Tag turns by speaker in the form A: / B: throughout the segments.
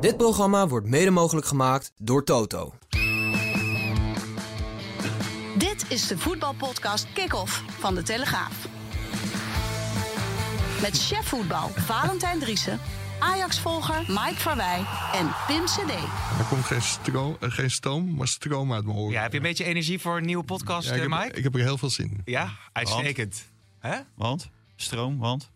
A: Dit programma wordt mede mogelijk gemaakt door Toto.
B: Dit is de voetbalpodcast Kick-Off van De Telegraaf. Met chef voetbal Valentijn Driessen, Ajax-volger Mike Verwij en Pim CD.
C: Er komt geen, stro eh, geen stoom, maar stroom uit mijn oren.
D: Ja, heb je een beetje energie voor een nieuwe podcast,
C: Ja, ik,
D: eh,
C: heb,
D: Mike?
C: ik heb er heel veel zin in.
D: Ja, uitstekend. Hè?
E: Want? Stroom, want?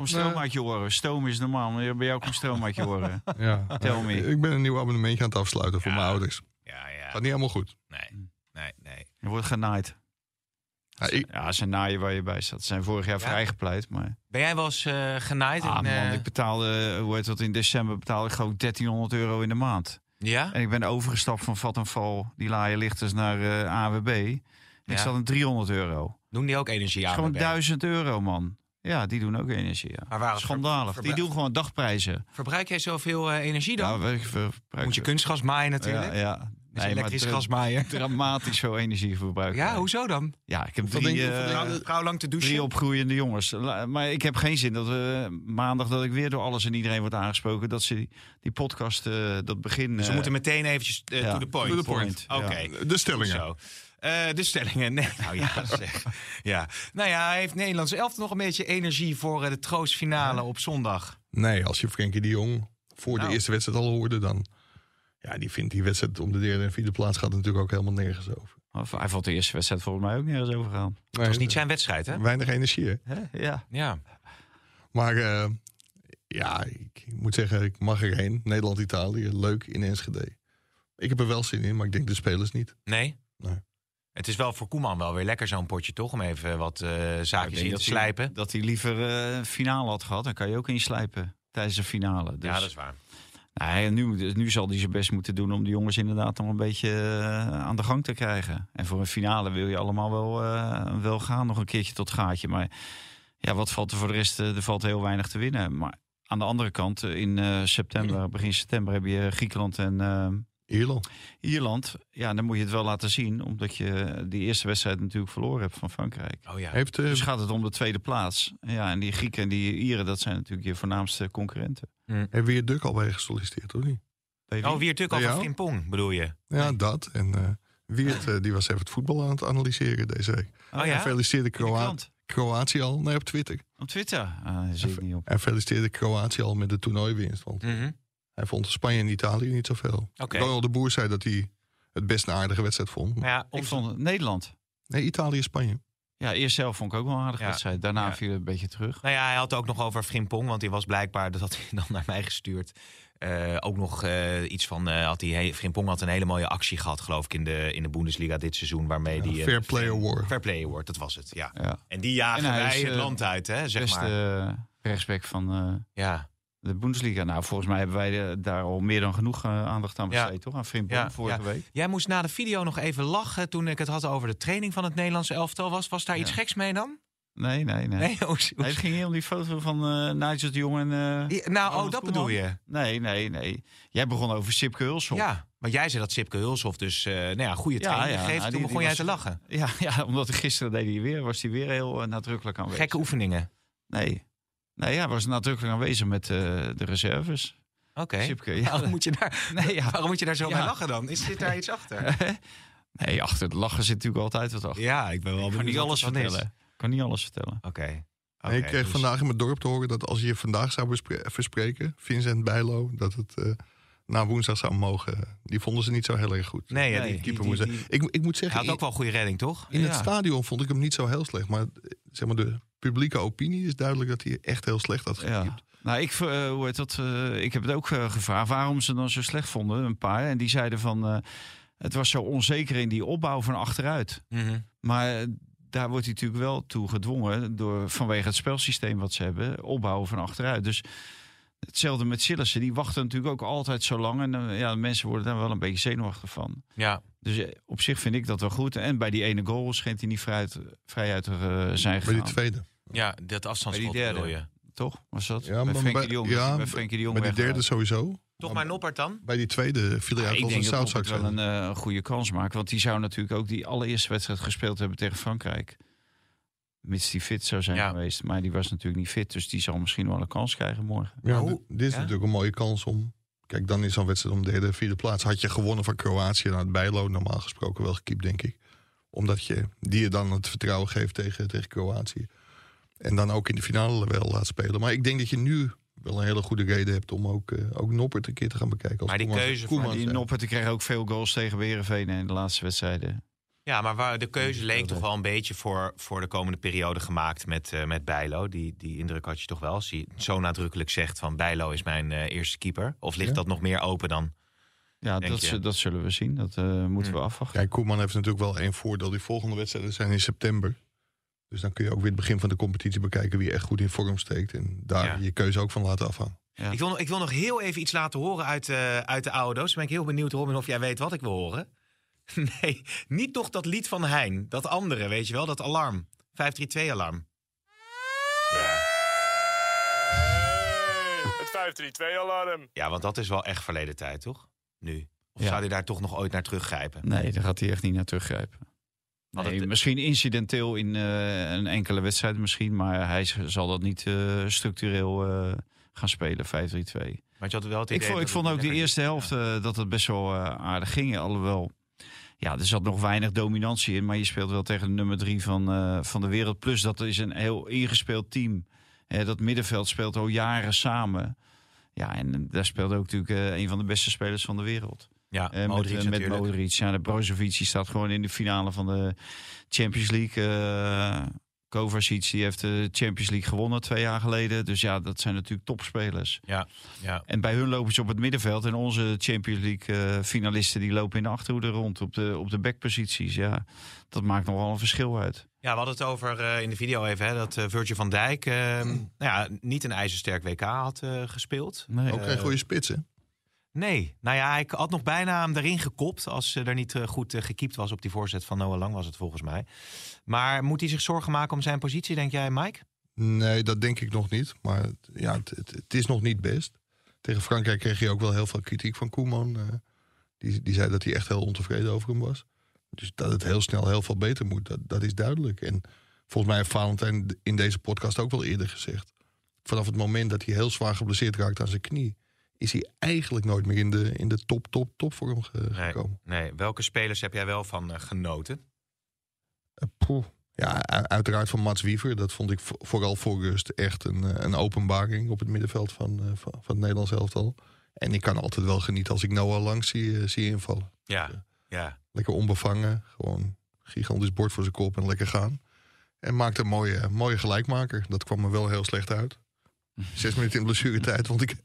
E: Kom stroom uit je oren. Stoom is normaal, maar bij jou komt stroom uit je oren.
C: Ja.
E: Tel me.
C: Ik ben een nieuw abonnementje aan het afsluiten voor
D: Ja.
C: mijn ouders.
D: Ja, ja.
C: Gaat niet helemaal goed.
D: Nee, nee, nee.
E: Je wordt genaaid.
C: Ja, ik,
E: Ja, ze naaien waar je bij staat. Ze zijn vorig jaar
D: Ja?
E: vrijgepleit, maar...
D: Ben jij wel eens eh, genaaid?
E: Ah
D: in,
E: man,
D: eh,
E: ik betaalde, hoe heet dat, in december betaalde ik gewoon 1300 euro in de maand.
D: Ja?
E: En ik ben overgestapt van Vat en Val, die laaien lichters, naar eh, AWB. En
D: Ja.
E: Ik zat aan 300 euro.
D: Doen die ook energie aan?
E: gewoon
D: bij werk?
E: 1000 euro, man. Ja, die doen ook energie, ja.
D: Maar waarom
E: Schandalig. Die doen gewoon dagprijzen.
D: Verbruik jij zoveel eh, energie dan?
E: Ja,
D: Moet je kunstgas maaien natuurlijk?
E: Ja, ja.
D: Is
E: Nee,
D: elektrisch
E: maar
D: gas maaien?
E: dramatisch veel energie verbruiken.
D: Ja, hoezo dan?
E: Ja, ik heb
C: Hoeveel
E: drie, eh,
D: Gauw lang te douchen?
E: drie opgroeiende jongens. Maar ik heb geen zin dat we maandag dat ik weer door alles en iedereen wordt aangesproken. Dat ze die, die podcast, eh, dat begin...
D: Dus we
E: eh,
D: moeten meteen eventjes eh,
E: ja,
D: to the point.
C: to the point,
D: Oké.
E: ja.
C: de stellingen.
D: Zo. Eh, de stellingen. Nee, nou ja, zeg. Ja. Nou ja, heeft Nederlands elftal nog een beetje energie voor eh, de troostfinale op zondag?
C: Nee, als je Frenkie de Jong voor
D: Nou.
C: de eerste wedstrijd al hoorde, dan... Ja, die vindt die wedstrijd om de derde en vierde plaats gaat natuurlijk ook helemaal nergens over.
E: Of Hij vond de eerste wedstrijd volgens mij ook nergens over gaan.
C: Nee,
D: Het was niet zijn wedstrijd, hè?
C: Weinig energie, hè?
E: Ja.
D: Ja.
C: Maar eh, ja, ik moet zeggen, ik mag erheen. Nederland-Italië, leuk in Enschede. Ik heb er wel zin in, maar ik denk de spelers niet.
D: Nee?
C: Nee.
D: Het is wel voor Koeman wel weer lekker zo'n potje, toch? Om even wat
E: Ik
D: zaakjes in te
E: hij-
D: slijpen.
E: Dat hij liever eh, een finale had gehad. Dan kan je ook inslijpen tijdens de finale. Dus,
D: Ja, dat is waar.
E: Nee, nu, nu zal hij zijn best moeten doen om de jongens inderdaad nog een beetje eh, aan de gang te krijgen. En voor een finale wil je allemaal wel, wel gaan, nog een keertje tot gaatje. Maar ja, wat valt er voor de rest? er valt heel weinig te winnen. Maar aan de andere kant, in september, begin september heb je Griekenland en
C: Ierland.
E: Ierland. Ja, dan moet je het wel laten zien, omdat je die eerste wedstrijd natuurlijk verloren hebt van Frankrijk.
D: Oh ja.
C: Heeft, eh,
E: Dus gaat het om de tweede plaats. Ja, en die Grieken en die Ieren, dat zijn natuurlijk je voornaamste concurrenten.
C: heeft weer Duk alweer gesolliciteerd, of niet?
D: Oh, wie natuurlijk al
C: Bij
D: van? Frimpong, bedoel je?
C: Ja, dat. En eh Wiert, eh, die was even het voetbal aan het analyseren deze week.
D: Oh ja?
C: feliciteerde
E: In de
C: Kroa
E: krant.
C: Kroatië al. Nee, op Twitter.
E: Op Twitter. Ah, zie ik niet op.
C: Hij feliciteerde Kroatië al met de toernooiwinst. Want
D: Mhm.
C: Hij vond Spanje en Italië niet zoveel.
D: Oké.
C: Ronald de Boer zei dat hij het best een aardige wedstrijd vond.
D: Maar ja,
E: Ik
D: om-
E: vond het Nederland.
C: Nee, Italië-Spanje.
E: Ja, eerst zelf vond ik ook wel een aardige
D: Ja.
E: wedstrijd. Daarna
D: Ja.
E: viel het een beetje terug.
D: Nou ja, hij had ook nog over Frimpong, want die was blijkbaar, dat had hij dan naar mij gestuurd. eh, ook nog eh, iets van, eh, had hij, Frimpong had een hele mooie actie gehad, geloof ik, in de, in de Bundesliga dit seizoen. Waarmee
C: Ja,
D: die,
C: Fair Play Award.
D: Fair Play Award, dat was het, ja.
E: Ja.
D: En die jagen
E: En hij
D: wij
E: is,
D: het land uit, hè, zeg
E: Beste
D: maar.
E: rechtsback van eh,
D: Ja,
E: de Bundesliga. Nou, volgens mij hebben wij eh, daar al meer dan genoeg eh, aandacht aan
D: Ja.
E: besteed, toch? Aan Frimpong
D: Ja,
E: vorige
D: ja.
E: week.
D: Jij moest na de video nog even lachen toen ik het had over de training van het Nederlandse elftal. Was, was daar iets geks mee dan?
E: Nee, nee, nee. Het ging hier om die foto van eh Nigel de Jong en...
D: nou, oh, dat
E: Koeman.
D: bedoel je.
E: Nee, nee, nee. Jij begon over Sipke Hulshoff.
D: Ja, maar jij zei dat Sipke Hulshoff dus nou ja, goede training
E: ja,
D: geeft.
E: nou,
D: toen
E: die-
D: begon
E: die
D: jij te lachen.
E: Ja, ja, omdat gisteren deed hij weer, was hij weer heel nadrukkelijk aanwezig.
D: Gekke oefeningen.
E: Nee. Nee, hij was nadrukkelijk aanwezig met eh, de reserves.
D: Oké.
E: Sipke, ja.
D: Waarom, moet je daar,
E: Nee, ja.
D: waarom moet je daar zo
E: Ja.
D: bij lachen dan? Is, zit daar iets achter?
E: nee, achter het lachen zit natuurlijk altijd wat achter.
D: Ja, ik ben wel
E: ik kan niet alles vertellen. Ik kan niet alles vertellen.
D: Oké.
C: Ik kreeg
D: dus-
C: vandaag in mijn dorp te horen dat als je je vandaag zou verspreken, Vincent Bijlo, dat het eh, na woensdag zou mogen. Die vonden ze niet zo heel erg goed.
D: Nee, ja, die,
C: keeper
D: die- die-
C: ik, ik moet
D: hij
C: zeggen,
D: had ook wel goede redding, toch?
C: in het
E: Ja.
C: stadion vond ik hem niet zo heel slecht. Maar, eh, zeg maar de publieke opinie is duidelijk dat hij echt heel slecht had gekiept.
E: Ja. Nou, ik, eh, hoe heet dat, eh, ik heb het ook eh, gevraagd waarom ze dan zo slecht vonden, een paar. En die zeiden van, eh, het was zo onzeker in die opbouw van achteruit.
D: Mhm.
E: Maar daar wordt hij natuurlijk wel toe gedwongen door, vanwege het spelsysteem wat ze hebben, opbouwen van achteruit. Dus hetzelfde met Sillissen. Die wachten natuurlijk ook altijd zo lang. En ja, mensen worden daar wel een beetje zenuwachtig van.
D: Ja,
E: Dus eh, op zich vind ik dat wel goed. En bij die ene goal schijnt hij niet vrij uit, vrij uit te eh, zijn
C: Bij
E: gegaan.
C: die tweede.
D: ja dat afstandsschot
E: Bij die derde.
D: bedoel je.
E: Toch? Was dat?
C: Ja,
E: bij
C: maar
E: Frenkie
C: bij-
E: de Jong.
C: ja,
E: bij Frenkie de Jong
C: Bij die derde sowieso.
D: Toch maar Noppert dan?
C: Bij die tweede viel hij
E: Ja,
C: uit
E: ik
C: als een
E: denk dat wel een, eh, een goede kans maakt. Want die zou natuurlijk ook die allereerste wedstrijd gespeeld hebben tegen Frankrijk. Mits die fit zou zijn
D: Ja.
E: geweest. Maar die was natuurlijk niet fit. Dus die zal misschien wel een kans krijgen morgen.
C: Ja, dit is
D: ja?
C: natuurlijk een mooie kans om... Kijk, dan is zo'n wedstrijd om de derde, vierde plaats. Had je gewonnen van Kroatië, dan had Bijlo normaal gesproken wel gekiept, denk ik. Omdat je die je dan het vertrouwen geeft tegen, tegen Kroatië. En dan ook in de finale wel laat spelen. Maar ik denk dat je nu wel een hele goede reden hebt om ook, eh, ook Noppert een keer te gaan bekijken. Als
D: Maar die
C: Koeman-
D: keuze van
C: Koeman
E: Maar die. Noppert die kreeg ook veel goals tegen Berenveen in de laatste wedstrijden.
D: Ja, maar waar de keuze leek toch wel een beetje voor, voor de komende periode gemaakt met, eh, met Bijlo. Die, die indruk had je toch wel. Als hij zo nadrukkelijk zegt van Bijlo is mijn eh, eerste keeper. Of ligt
C: Ja.
D: dat nog meer open dan?
E: Ja, dat,
D: je?
E: dat zullen we zien. Dat eh, moeten we afwachten.
C: Kijk, Koeman heeft natuurlijk wel één voordeel. Die volgende wedstrijden zijn in september. Dus dan kun je ook weer het begin van de competitie bekijken wie echt goed in vorm steekt. En daar
D: Ja.
C: je keuze ook van laten afhangen.
E: Ja.
D: Ik, wil, nog- ik wil nog heel even iets laten horen uit, eh, uit de oude doos. Dan ben ik heel benieuwd, Robin, of jij weet wat ik wil horen. Nee, niet toch dat lied van Hein. Dat andere, weet je wel, dat alarm. 532-alarm.
F: Het 532-alarm.
D: Ja, want dat is wel echt verleden tijd, toch? Nu. Of
E: Ja.
D: zou hij daar toch nog ooit naar teruggrijpen?
E: Nee, daar gaat hij echt niet naar teruggrijpen. Nee,
D: het-
E: misschien incidenteel in eh, een enkele wedstrijd misschien. Maar hij zal dat niet eh, structureel eh, gaan spelen, 5-3-2.
D: Want je had wel het
E: Ik
D: idee
E: vond, ik vond ook de eerste helft eh, dat het best wel aardig ging. Alhoewel, ja, er zat nog weinig dominantie in. Maar je speelt wel tegen de nummer drie van, eh, van de wereld. Plus dat is een heel ingespeeld team. Eh, dat middenveld speelt al jaren samen. Ja, en daar speelde ook natuurlijk eh, een van de beste spelers van de wereld.
D: Ja,
E: Eh,
D: Modric
E: met, eh, met. Modric. Ja, de Brozovic die staat gewoon in de finale van de Champions League. eh Kovacic die heeft de Champions League gewonnen twee jaar geleden. Dus ja, dat zijn natuurlijk topspelers.
D: Ja, ja.
E: En bij hun lopen ze op het middenveld. En onze Champions League eh, finalisten die lopen in de achterhoede rond op de, op de backposities. Ja, dat maakt nogal een verschil uit.
D: Ja, we hadden het over eh, in de video even, hè, dat eh, Virgil van Dijk eh, nou ja, niet een ijzersterk WK had eh, gespeeld.
E: Nee.
C: Ook geen goede spits, hè?
D: Nee, nou ja, ik had nog bijna hem erin gekopt als eh, er niet eh, goed eh, gekiept was op die voorzet van Noah Lang was het volgens mij. Maar moet hij zich zorgen maken om zijn positie, denk jij, Mike?
C: Nee, dat denk ik nog niet. Maar ja, het, het, is nog niet best. Tegen Frankrijk kreeg je ook wel heel veel kritiek van Koeman. die, die zei dat hij echt heel ontevreden over hem was. Dus dat het heel snel heel veel beter moet, dat, dat is duidelijk. En volgens mij heeft Valentijn in deze podcast ook wel eerder gezegd. Vanaf het moment dat hij heel zwaar geblesseerd raakt aan zijn knie... is hij eigenlijk nooit meer in de, in de top, top, topvorm
D: Nee.
C: gekomen.
D: Nee, welke spelers heb jij wel van eh, genoten?
C: Poeh. Ja, uiteraard van Mats Wiever. Dat vond ik vo- vooral voor rust echt een, eh, een openbaring op het middenveld van, van, het Nederlands elftal. En ik kan altijd wel genieten als ik Noah lang zie, zie invallen.
D: Ja, ja.
C: Lekker onbevangen, gewoon gigantisch bord voor zijn kop en lekker gaan. En maakte een mooie, mooie gelijkmaker. Dat kwam me wel heel slecht uit. Zes minuten in blessuretijd, want ik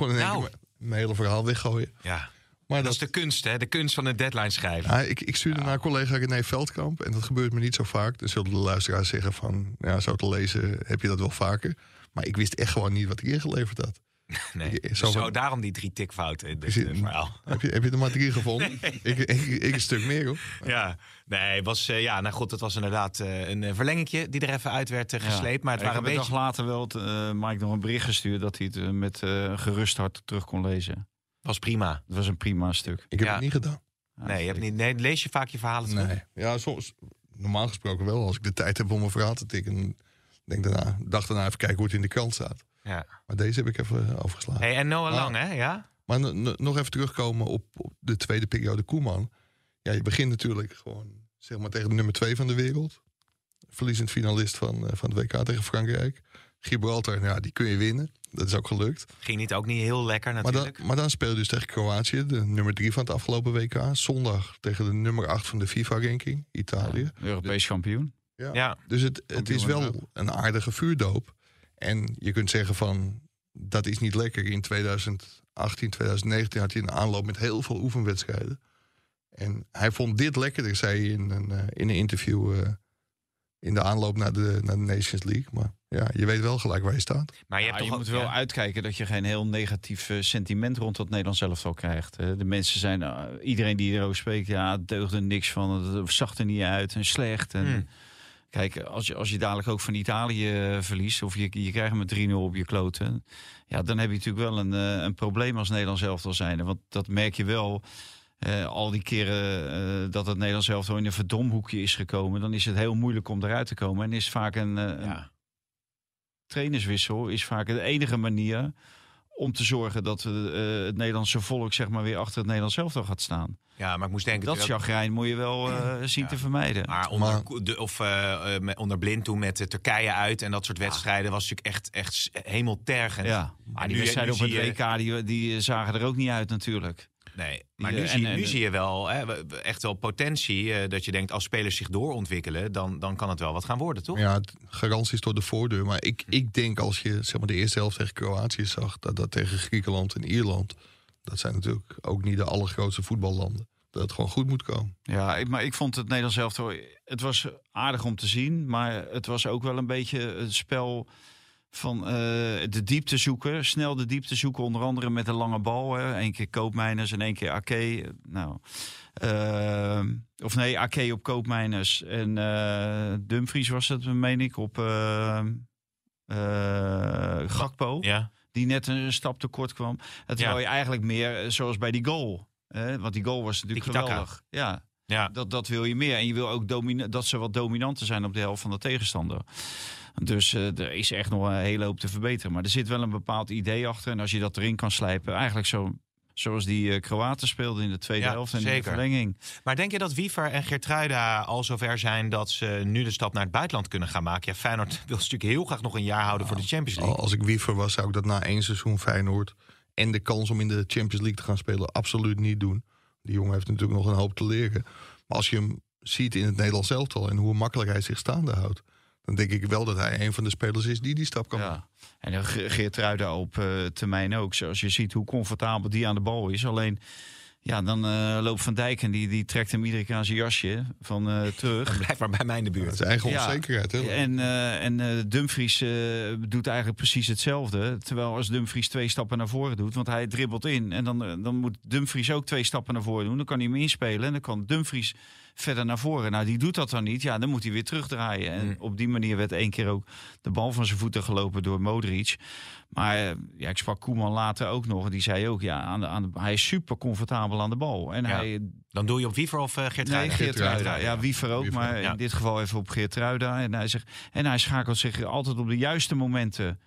C: kon in één
D: Nou.
C: keer mijn- hele verhaal weggooien.
D: ja.
C: Maar
D: Dat is de kunst, hè? De kunst van het deadline schrijven.
C: Ja, ik, ik stuurde naar collega René Veldkamp. En dat gebeurt me niet zo vaak. Dan zullen de luisteraars zeggen van... Ja, zo te lezen heb je dat wel vaker. Maar ik wist echt gewoon niet wat ik ingeleverd had.
D: Nee.
C: ik-
D: Dus
C: zo
D: Zo,
C: van-
D: daarom die drie tikfouten in dit eh, verhaal.
C: Heb je, heb je er maar drie gevonden? Ik, ik, ik een stuk meer hoor.
D: Ja, nee, het was, eh, ja, nou goed, het was inderdaad eh, een verlengingje die er even uit werd gesleept. Maar het waren een beetje...
E: dag later wel eh, Mike nog een bericht gestuurd... dat hij het met eh, gerust hart terug kon lezen.
D: was prima.
E: Het was een prima stuk.
C: Ik heb
D: Ja.
C: het niet gedaan.
D: Nee, je hebt niet, nee, lees je vaak je verhalen terug?
C: Nee. Ja, soms, normaal gesproken wel. Als ik de tijd heb om een verhaal te tikken... Denk daarna, dag daarna even kijken hoe het in de krant staat.
D: Ja.
C: Maar deze heb ik even overgeslagen.
D: Hey, en Noah
C: Ah.
D: Lang, hè? Ja?
C: Maar nog even terugkomen op, op de tweede periode Koeman. Ja, je begint natuurlijk gewoon zeg maar, tegen de nummer twee van de wereld. Verliezend finalist van, eh, van het WK tegen Frankrijk. Gibraltar, ja, die kun je winnen. Dat is ook gelukt.
D: Ging niet ook niet heel lekker
C: Maar
D: natuurlijk.
C: dan, maar dan speel je dus tegen Kroatië, de nummer drie van het afgelopen WK. Zondag tegen de nummer acht van de FIFA-ranking, Italië.
E: Europees kampioen.
D: ja,
C: Dus het, het is wel een aardige vuurdoop. En je kunt zeggen van, dat is niet lekker. In 2018, 2019 had hij een aanloop met heel veel oefenwedstrijden. En hij vond dit lekkerder, zei hij in een, eh, in een interview... eh, in de aanloop naar de, naar de Nations League. Maar ja, je weet wel gelijk waar je staat.
D: Maar je hebt toch
E: moet wel
D: ja.
E: uitkijken dat je geen heel negatief eh, sentiment rond dat Nederlands zelf al krijgt. hè. de mensen zijn, iedereen die erover spreekt, ja, het deugde niks van, het zag er niet uit en slecht. En,
D: Hmm.
E: Kijk, als je, als je dadelijk ook van Italië eh, verliest, of je, je krijgt met 3-0 op je kloten, ja, dan heb je natuurlijk wel een, eh, een probleem als Nederlands elftal zijn. Want dat merk je wel. eh, al die keren dat het Nederlands elftal in een verdomhoekje is gekomen, dan is het heel moeilijk om eruit te komen. En is vaak een, een
D: Ja.
E: trainerswissel is vaak de enige manier om te zorgen dat we, eh, het Nederlandse volk zeg maar weer achter het Nederlands elftal gaat staan.
D: ja, maar ik moest denken...
E: Dat
D: dat
E: chagrijn moet je wel eh, zien te vermijden.
D: Maar onder, de, of, eh, met- onder blind toen met Turkije uit en dat soort wedstrijden was natuurlijk echt, echt hemeltergend.
E: ja, maar die
D: nu-
E: wedstrijden
D: nu
E: op het WK die, die zagen er ook niet uit natuurlijk.
D: Nee, maar
E: Die,
D: nu,
E: eh,
D: zie,
E: en-
D: nu
E: en-
D: zie je wel hè, echt wel potentie. eh, dat je denkt, als spelers zich doorontwikkelen, dan, dan kan het wel wat gaan worden, toch?
C: Ja, het- garantie is door de voordeur. Maar ik, ik denk als je zeg maar, de eerste helft tegen Kroatië zag... dat dat tegen Griekenland en Ierland... dat zijn natuurlijk ook niet de allergrootste voetballanden... dat het gewoon goed moet komen.
E: Ja, ik, maar ik vond het Nederlands elftal... Het was aardig om te zien, maar het was ook wel een beetje het spel van eh, de diepte zoeken. Snel de diepte zoeken, onder andere met een lange bal. Hè. Eén keer Koopmijners en één keer Ake. Nou, eh, of nee, Ake op Koopmijners. En eh Dumfries was het, meen ik, op eh, eh, Gakpo
D: Ja,
E: die net een stap tekort kwam. Terwijl
D: Ja.
E: je eigenlijk meer eh, zoals bij die goal. Hè? Want die goal was natuurlijk geweldig. Ja,
D: ja.
E: dat, dat wil je meer. En je wil ook dat ze wat dominanter zijn op de helft van de tegenstander. Dus eh, er is echt nog een hele hoop te verbeteren. Maar er zit wel een bepaald idee achter. En als je dat erin kan slijpen, eigenlijk zo, zoals die eh, Kroaten speelden in de tweede
D: Ja,
E: helft en in de verlenging.
D: Maar denk je dat Wiever en Geertruida al zover zijn dat ze nu de stap naar het buitenland kunnen gaan maken? Ja, Feyenoord wil ze natuurlijk heel graag nog een jaar houden voor de Champions League.
C: Als ik Wiever was, zou ik dat na één seizoen Feyenoord... en de kans om in de Champions League te gaan spelen absoluut niet doen. Die jongen heeft natuurlijk nog een hoop te leren. Maar als je hem ziet in het Nederlands elftal... en hoe makkelijk hij zich staande houdt... dan denk ik wel dat hij een van de spelers is die die stap kan maken.
E: Ja. En dan Ge- Geert Ruida op eh, termijn ook. Zoals je ziet hoe comfortabel die aan de bal is. Alleen, ja, dan eh, loopt Van Dijk en die, die trekt hem iedere keer aan zijn jasje van eh, terug.
D: Blijf maar bij mij in de
C: Het
D: buurt.
C: is eigen
E: Ja.
C: onzekerheid. Hè?
E: En, eh, en eh, Dumfries eh, doet eigenlijk precies hetzelfde. Terwijl als Dumfries twee stappen naar voren doet, want hij dribbelt in. En dan, eh, dan moet Dumfries ook twee stappen naar voren doen. Dan kan hij hem inspelen en dan kan Dumfries verder naar voren. Nou, die doet dat dan niet. Ja, dan moet hij weer terugdraaien. En
D: Mm.
E: op die manier werd één keer ook de bal van zijn voeten gelopen door Modric. Maar eh, ja, ik sprak Koeman later ook nog. En die zei ook, ja, aan de, aan de, hij is super comfortabel aan de bal. En
D: Ja.
E: hij
D: Dan doe je op Wiever of uh, Geertruida?
E: Nee, Geertruida.
C: Geertruida.
E: Ja, Wiever ook,
C: Wiever,
E: maar
D: ja.
E: in dit geval even op Geertruida. En hij, zegt, en hij schakelt zich altijd op de juiste momenten.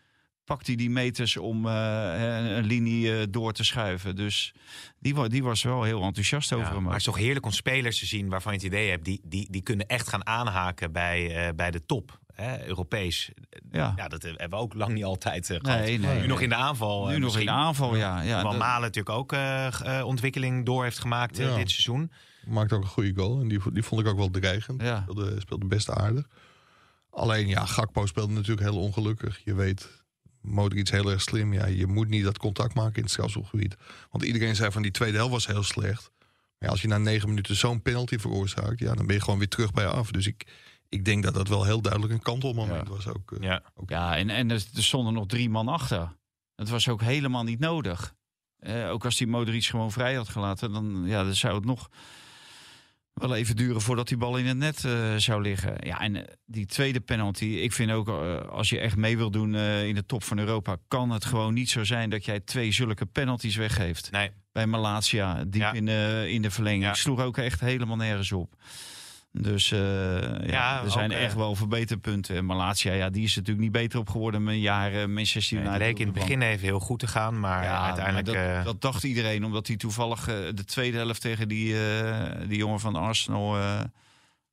E: Pakt hij die meters om eh, een linie eh, door te schuiven. Dus die, die was wel heel enthousiast over
D: Ja,
E: hem.
D: maar het is toch heerlijk om spelers te zien waarvan je het idee hebt... die, die, die kunnen echt gaan aanhaken bij, eh, bij de top, hè, Europees.
E: ja.
D: Ja, dat hebben we ook lang niet altijd eh, gehad.
E: Nee, nee,
D: nu
E: nee.
D: nog in de aanval.
E: nu nog in de aanval, ja. ja dat-
D: Malen natuurlijk ook eh, eh, ontwikkeling door heeft gemaakt dit seizoen.
C: Maakt ook een goede goal. En die, die vond ik ook wel dreigend.
E: Ja.
C: Speelde, speelde best aardig. Alleen ja, Gakpo speelde natuurlijk heel ongelukkig. Je weet, Modric heel erg slim. Ja, je moet niet dat contact maken in het strafschopgebied. Want iedereen zei van die tweede helft was heel slecht. Maar ja, als je na negen minuten zo'n penalty veroorzaakt... Ja, dan ben je gewoon weer terug bij af. Dus ik, ik denk dat dat wel heel duidelijk een kantelmoment
E: Ja.
C: was ook. eh.
D: Ja.
E: Ja, en, en er, er stonden nog drie man achter. Dat was ook helemaal niet nodig. Eh, ook als die Modric gewoon vrij had gelaten, dan, ja, dan zou het nog wel even duren voordat die bal in het net eh, zou liggen. Ja, en eh, die tweede penalty, ik vind ook, eh, als je echt mee wil doen in de top van Europa, kan het gewoon niet zo zijn dat jij twee zulke penalties weggeeft.
D: Nee,
E: Bij Malatia, diep
D: Ja.
E: in, de, in de verlenging.
D: Ja.
E: Ik sloeg ook echt helemaal nergens op. Dus eh, ja,
D: Ja,
E: er zijn
D: ook, eh,
E: echt wel verbeterpunten. En Malatia, ja, die is er natuurlijk niet beter op geworden met een jaar eh, Manchester
D: het
E: United.
D: leek in het begin even heel goed te gaan, maar
E: Ja,
D: uiteindelijk...
E: maar dat,
D: eh,
E: dat dacht iedereen, omdat hij toevallig de tweede helft tegen die, eh, die jongen van Arsenal, eh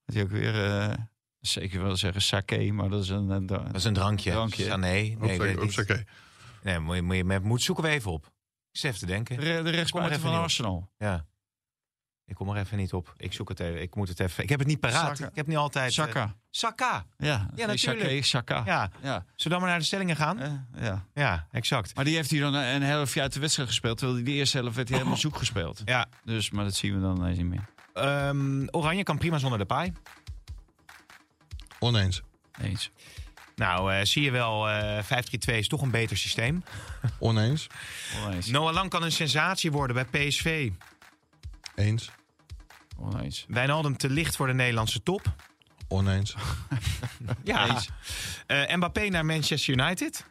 E: die ook weer, eh, zeker wel zeggen Sake, maar dat is een, een
D: dat is een drankje.
E: Drankje.
D: Nee, nee,
C: Op zaké.
D: nee moet, je, moet, je, moet zoeken we even op. Ik zit even te denken.
E: de, de rechtsbuiten van. Arsenal.
D: Ja. Ik kom er even niet op. Ik zoek het even. Ik moet het even. Ik heb het niet paraat.
E: Saka.
D: Ik heb niet altijd. eh,
E: Saka.
D: Saka.
E: Ja,
D: Ja, natuurlijk.
E: Saka.
D: Ja.
E: ja.
D: Zullen we dan maar naar de stellingen gaan?
E: Eh, ja.
D: Ja, exact.
E: Maar die heeft hier dan een, een helftje uit de wedstrijd gespeeld. Terwijl die de eerste helft werd hij helemaal zoek gespeeld.
D: Ja.
E: Dus, maar dat zien we dan ineens niet meer.
D: Ehm, Oranje kan prima zonder de paai.
C: Oneens.
E: Eens.
D: Nou, eh, zie je wel, eh 5-3-2 is toch een beter systeem.
C: Oneens.
E: Oneens.
D: Noah Lang kan een sensatie worden bij PSV.
C: Eens.
E: Oneens.
D: Wijnaldum te licht voor de Nederlandse top.
C: Oneens.
D: Ja.
E: Eens.
D: Eh, Mbappé naar Manchester United.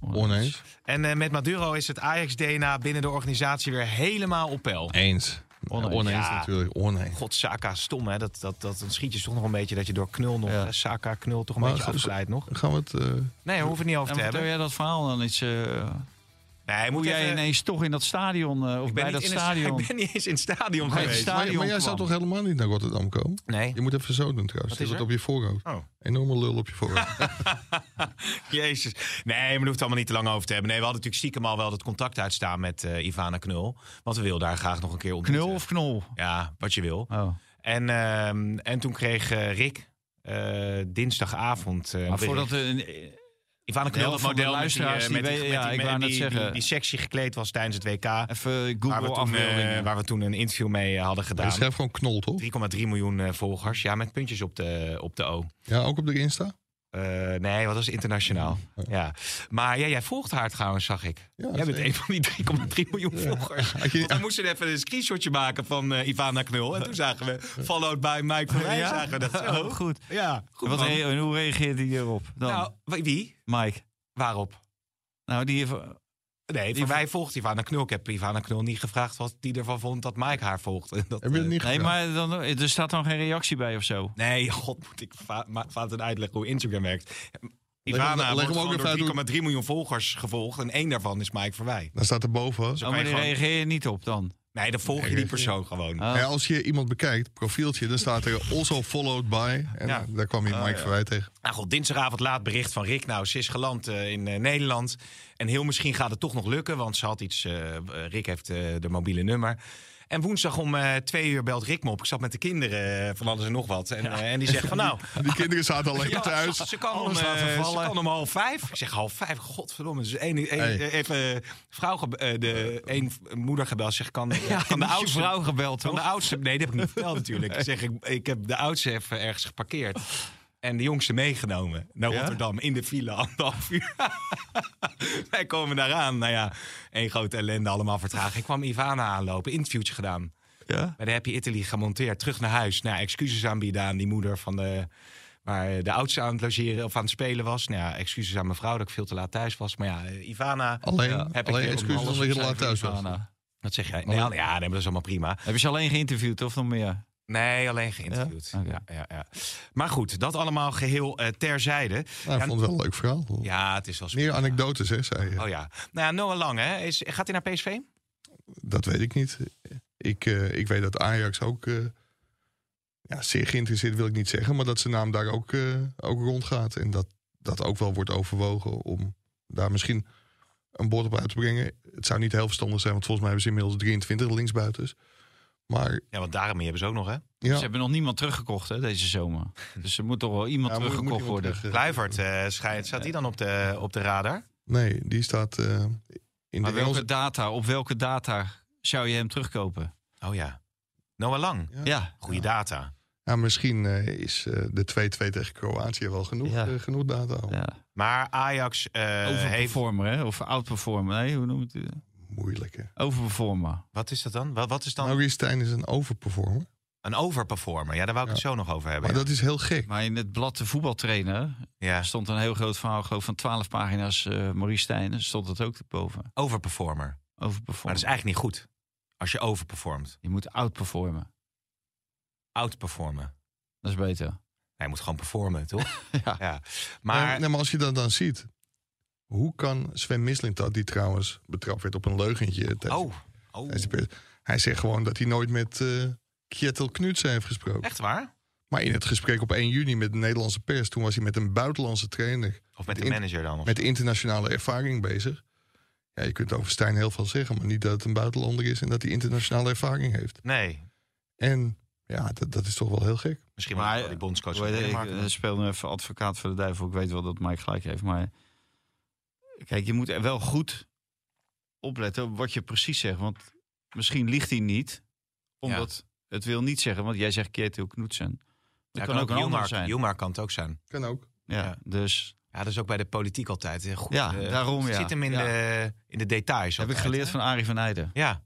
C: Oneens.
D: En eh, met Maduro is het Ajax-DNA binnen de organisatie weer helemaal op peil.
C: Eens.
E: Oneens.
C: Oneens
D: Ja.
C: natuurlijk. Oneens.
D: God, Saka, stom hè. Dat, dat, dat, dan schiet je toch nog een beetje dat je door knul nog...
E: Ja.
D: Saka, knul toch een
C: Maar
D: beetje afgeleid nog.
C: Gaan we het... eh,
D: Nee, daar hoeven we het niet over
E: En
D: te
E: vertel
D: hebben.
E: jij dat verhaal dan iets? eh
D: Nee, hij moet
E: jij
D: even-
E: ineens toch in dat stadion, eh, of bij dat
D: in het-
E: stadion...
D: ik ben niet eens in het stadion geweest.
E: stadion
C: maar, maar jij zou toch helemaal niet naar Rotterdam komen?
D: Nee.
C: Je moet even zo doen trouwens.
D: Wat is
C: het op je voorhoofd.
D: Oh.
C: Enorme lul op je voorhoofd.
D: Jezus. Nee, maar daar hoeft het allemaal niet te lang over te hebben. Nee, we hadden natuurlijk stiekem al wel dat contact uitstaan met eh, Ivana Knul. Want we wilden daar graag nog een keer ontmoeten.
E: Knul of knol?
D: Ja, wat je wil.
E: Oh.
D: En, ehm, en toen kreeg eh, Rick eh, dinsdagavond... eh, een
E: Maar voordat er... Helft
D: het
E: van de
D: model
E: luisteraars
D: eh,
E: die
D: met die,
E: ja,
D: die-
E: ik wou
D: sexy gekleed was tijdens het WK.
E: Even
D: Waar we,
E: Google
D: toen, eh, waar we toen een interview mee eh, hadden gedaan.
C: schrijft gewoon knol, toch?
D: 3,3 miljoen eh, volgers. Ja, met puntjes op de, op de O.
C: Ja, ook op de Insta?
D: Eh, nee, wat was internationaal. Ja. Maar ja, jij volgt haar trouwens, zag ik.
C: Ja,
D: jij bent een van die 3,3 miljoen volgers.
C: Had je-
D: Want we moesten even een screenshotje maken van eh, Ivana Knul. En toen zagen we, followed by Mike van Rijn, zagen we dat zo.
E: Oh, goed.
D: Ja, goed
E: Wat en hoe reageert hij erop dan?
D: Nou, wie?
E: Mike.
D: Waarop?
E: Nou, die heeft...
D: Nee, van mij volgt Ivana Knul. Ik heb Ivana Knul niet gevraagd wat die ervan vond dat Mike haar volgde. Dat,
C: Heb je het
D: eh,
C: niet
E: Nee, maar dan, er staat dan geen reactie bij of zo.
D: Nee, god, moet ik Vaten uitleggen hoe Instagram werkt.
C: leg
D: Ivana
C: hem
D: wordt
C: ook
D: gewoon
C: even uit hoe-
D: door 3,3 miljoen volgers gevolgd. En één daarvan is Mike Verwij.
C: Dan staat er boven.
D: Zo
E: Oh,
D: kan
E: maar die
D: gewoon-
E: reageer je niet op dan?
D: Nee, dan volg je die persoon gewoon.
E: Oh.
C: Ja, als je iemand bekijkt, profieltje, dan staat er also followed by. En
D: Ja.
C: daar kwam je Mike Verwij tegen.
D: Nou goed, dinsdagavond laat bericht van Rick. Nou, ze is geland eh, in eh, Nederland. En heel misschien gaat het toch nog lukken. Want ze had iets... eh, Rick heeft eh, de mobiele nummer. En woensdag om eh, twee uur belt Rick me op. Ik zat met de kinderen eh, van alles en nog wat. En, eh, en die zegt van nou...
C: Die kinderen zaten al lekker thuis.
D: Ze kan, om, ze kan om half vijf. Ik zeg half vijf, godverdomme. Dus één, één,
C: Hey.
D: even vrouw, de, één moeder gebeld. Zeg, kan, kan de oudste
E: vrouw gebeld,
D: Kan de oudste, nee, dat heb ik niet verteld natuurlijk. Ik zeg, ik, ik heb de oudste even ergens geparkeerd. En de jongste meegenomen naar
E: Ja?
D: Rotterdam in de file anderhalf uur. Wij komen daaraan. Nou ja, één grote ellende, allemaal vertragen. Ik kwam Ivana aanlopen, interviewtje gedaan.
E: Ja?
D: Bij de Happy Italy gemonteerd, terug naar huis. Nou, ja, excuses aanbieden aan die moeder van de... Waar de oudste aan het logeren of aan het spelen was. Nou ja, excuses aan mijn vrouw dat ik veel te laat thuis was. Maar ja, Ivana,
C: Alleen,
D: heb ik
C: alleen
D: weer
C: excuses
D: alles
C: omdat je te laat thuis was.
D: Wat zeg jij? Nee, ja, nee, maar dat is allemaal prima.
E: Heb je ze alleen geïnterviewd of nog meer?
D: Nee, alleen geïnterviewd.
E: Ja?
D: Ja? Ja, ja, Maar goed, dat allemaal geheel eh, terzijde.
C: Nou, ik vond het wel een leuk verhaal.
D: Ja, het is wel
C: Meer anekdotes, hè, zei je.
D: Oh ja. Nou ja, Noah Lang, hè? Is, gaat hij naar PSV?
C: Dat weet ik niet. Ik, eh, ik weet dat Ajax ook eh, ja, zeer geïnteresseerd, wil ik niet zeggen. Maar dat zijn naam daar ook, eh, ook rondgaat. En dat dat ook wel wordt overwogen om daar misschien een bord op uit te brengen. Het zou niet heel verstandig zijn, want volgens mij hebben ze inmiddels 23 linksbuiters. Maar
D: Ja, want daarmee hebben ze ook nog, hè?
C: ja,
E: Ze hebben nog niemand teruggekocht hè, deze zomer. Dus er moet toch wel iemand
C: ja, moet- moet
E: teruggekocht worden.
C: terug, eh,
D: Kluivert, schijnt, staat die dan op de, op de radar?
C: Nee, die staat eh, in de
E: welke
C: Engelse...
E: data, op welke data zou je hem terugkopen?
D: Oh ja. Noah Lang,
C: Ja.
E: Ja.
D: goede data.
C: Ja, misschien eh, is eh, de 2-2 tegen Kroatië wel genoeg,
E: Ja.
C: genoeg data. al.
E: ja.
D: Maar Ajax eh heeft...
E: Overperformer, hè? Of outperformer. Nee, hoe noem je het?
C: Moeilijk, hè?
E: Overperformer.
D: Wat is dat dan? Wat, wat is dan
C: Maurice Stijn is een overperformer.
D: een overperformer? Ja, daar wou ik het zo nog over hebben.
C: Maar dat is heel gek.
E: Maar in het blad de voetbaltrainer
D: Ja,
E: stond een heel groot verhaal, geloof van 12 pagina's. eh Maurice Stijn, stond het ook boven.
D: overperformer. Maar
E: Overperformer.
D: dat is eigenlijk niet goed. Als je overperformt.
E: Je moet outperformen.
D: Outperformen.
E: Dat is beter.
D: Hij moet gewoon performen, toch?
E: Ja.
D: ja.
C: Maar,
D: Maar
C: nee, maar als je dat dan ziet, hoe kan Sven Mislintat, die trouwens betrapt werd op een leugentje, tijdens-
D: Oh, oh.
C: tijdens de pers, hij zegt gewoon dat hij nooit met eh Kjetil Knutsen heeft gesproken.
D: echt waar?
C: Maar in het gesprek op 1 juni met de Nederlandse pers, toen was hij met een buitenlandse trainer
D: Of met de manager dan? Of
C: met internationale ervaring bezig. Ja, je kunt over Stijn heel veel zeggen, maar niet dat het een buitenlander is en dat hij internationale ervaring heeft.
D: Nee,
C: En ja, dat, dat is toch wel heel gek.
D: misschien
E: Maar,
D: wel die bondscoach
E: ik eh, speel nu even advocaat voor de duivel. Ik weet wel dat Mike gelijk heeft. Maar kijk, je moet er wel goed opletten op wat je precies zegt. Want misschien ligt hij niet. Omdat het wil niet zeggen. Want jij zegt Kjetil Knutsen. Dat
D: Ja,
E: kan ook een ander
D: Yilmar-
E: zijn.
D: Yilmar kan het ook zijn.
C: Kan ook.
E: Ja,
D: Ja.
E: dus
D: Ja, dat is ook bij de politiek altijd goed.
E: Ja,
D: eh,
E: daarom,
D: het
E: ja.
D: Zit hem in,
E: Ja.
D: de, in de details.
E: heb ik geleerd
D: hè?
E: van Arie van Eijden.
D: Ja.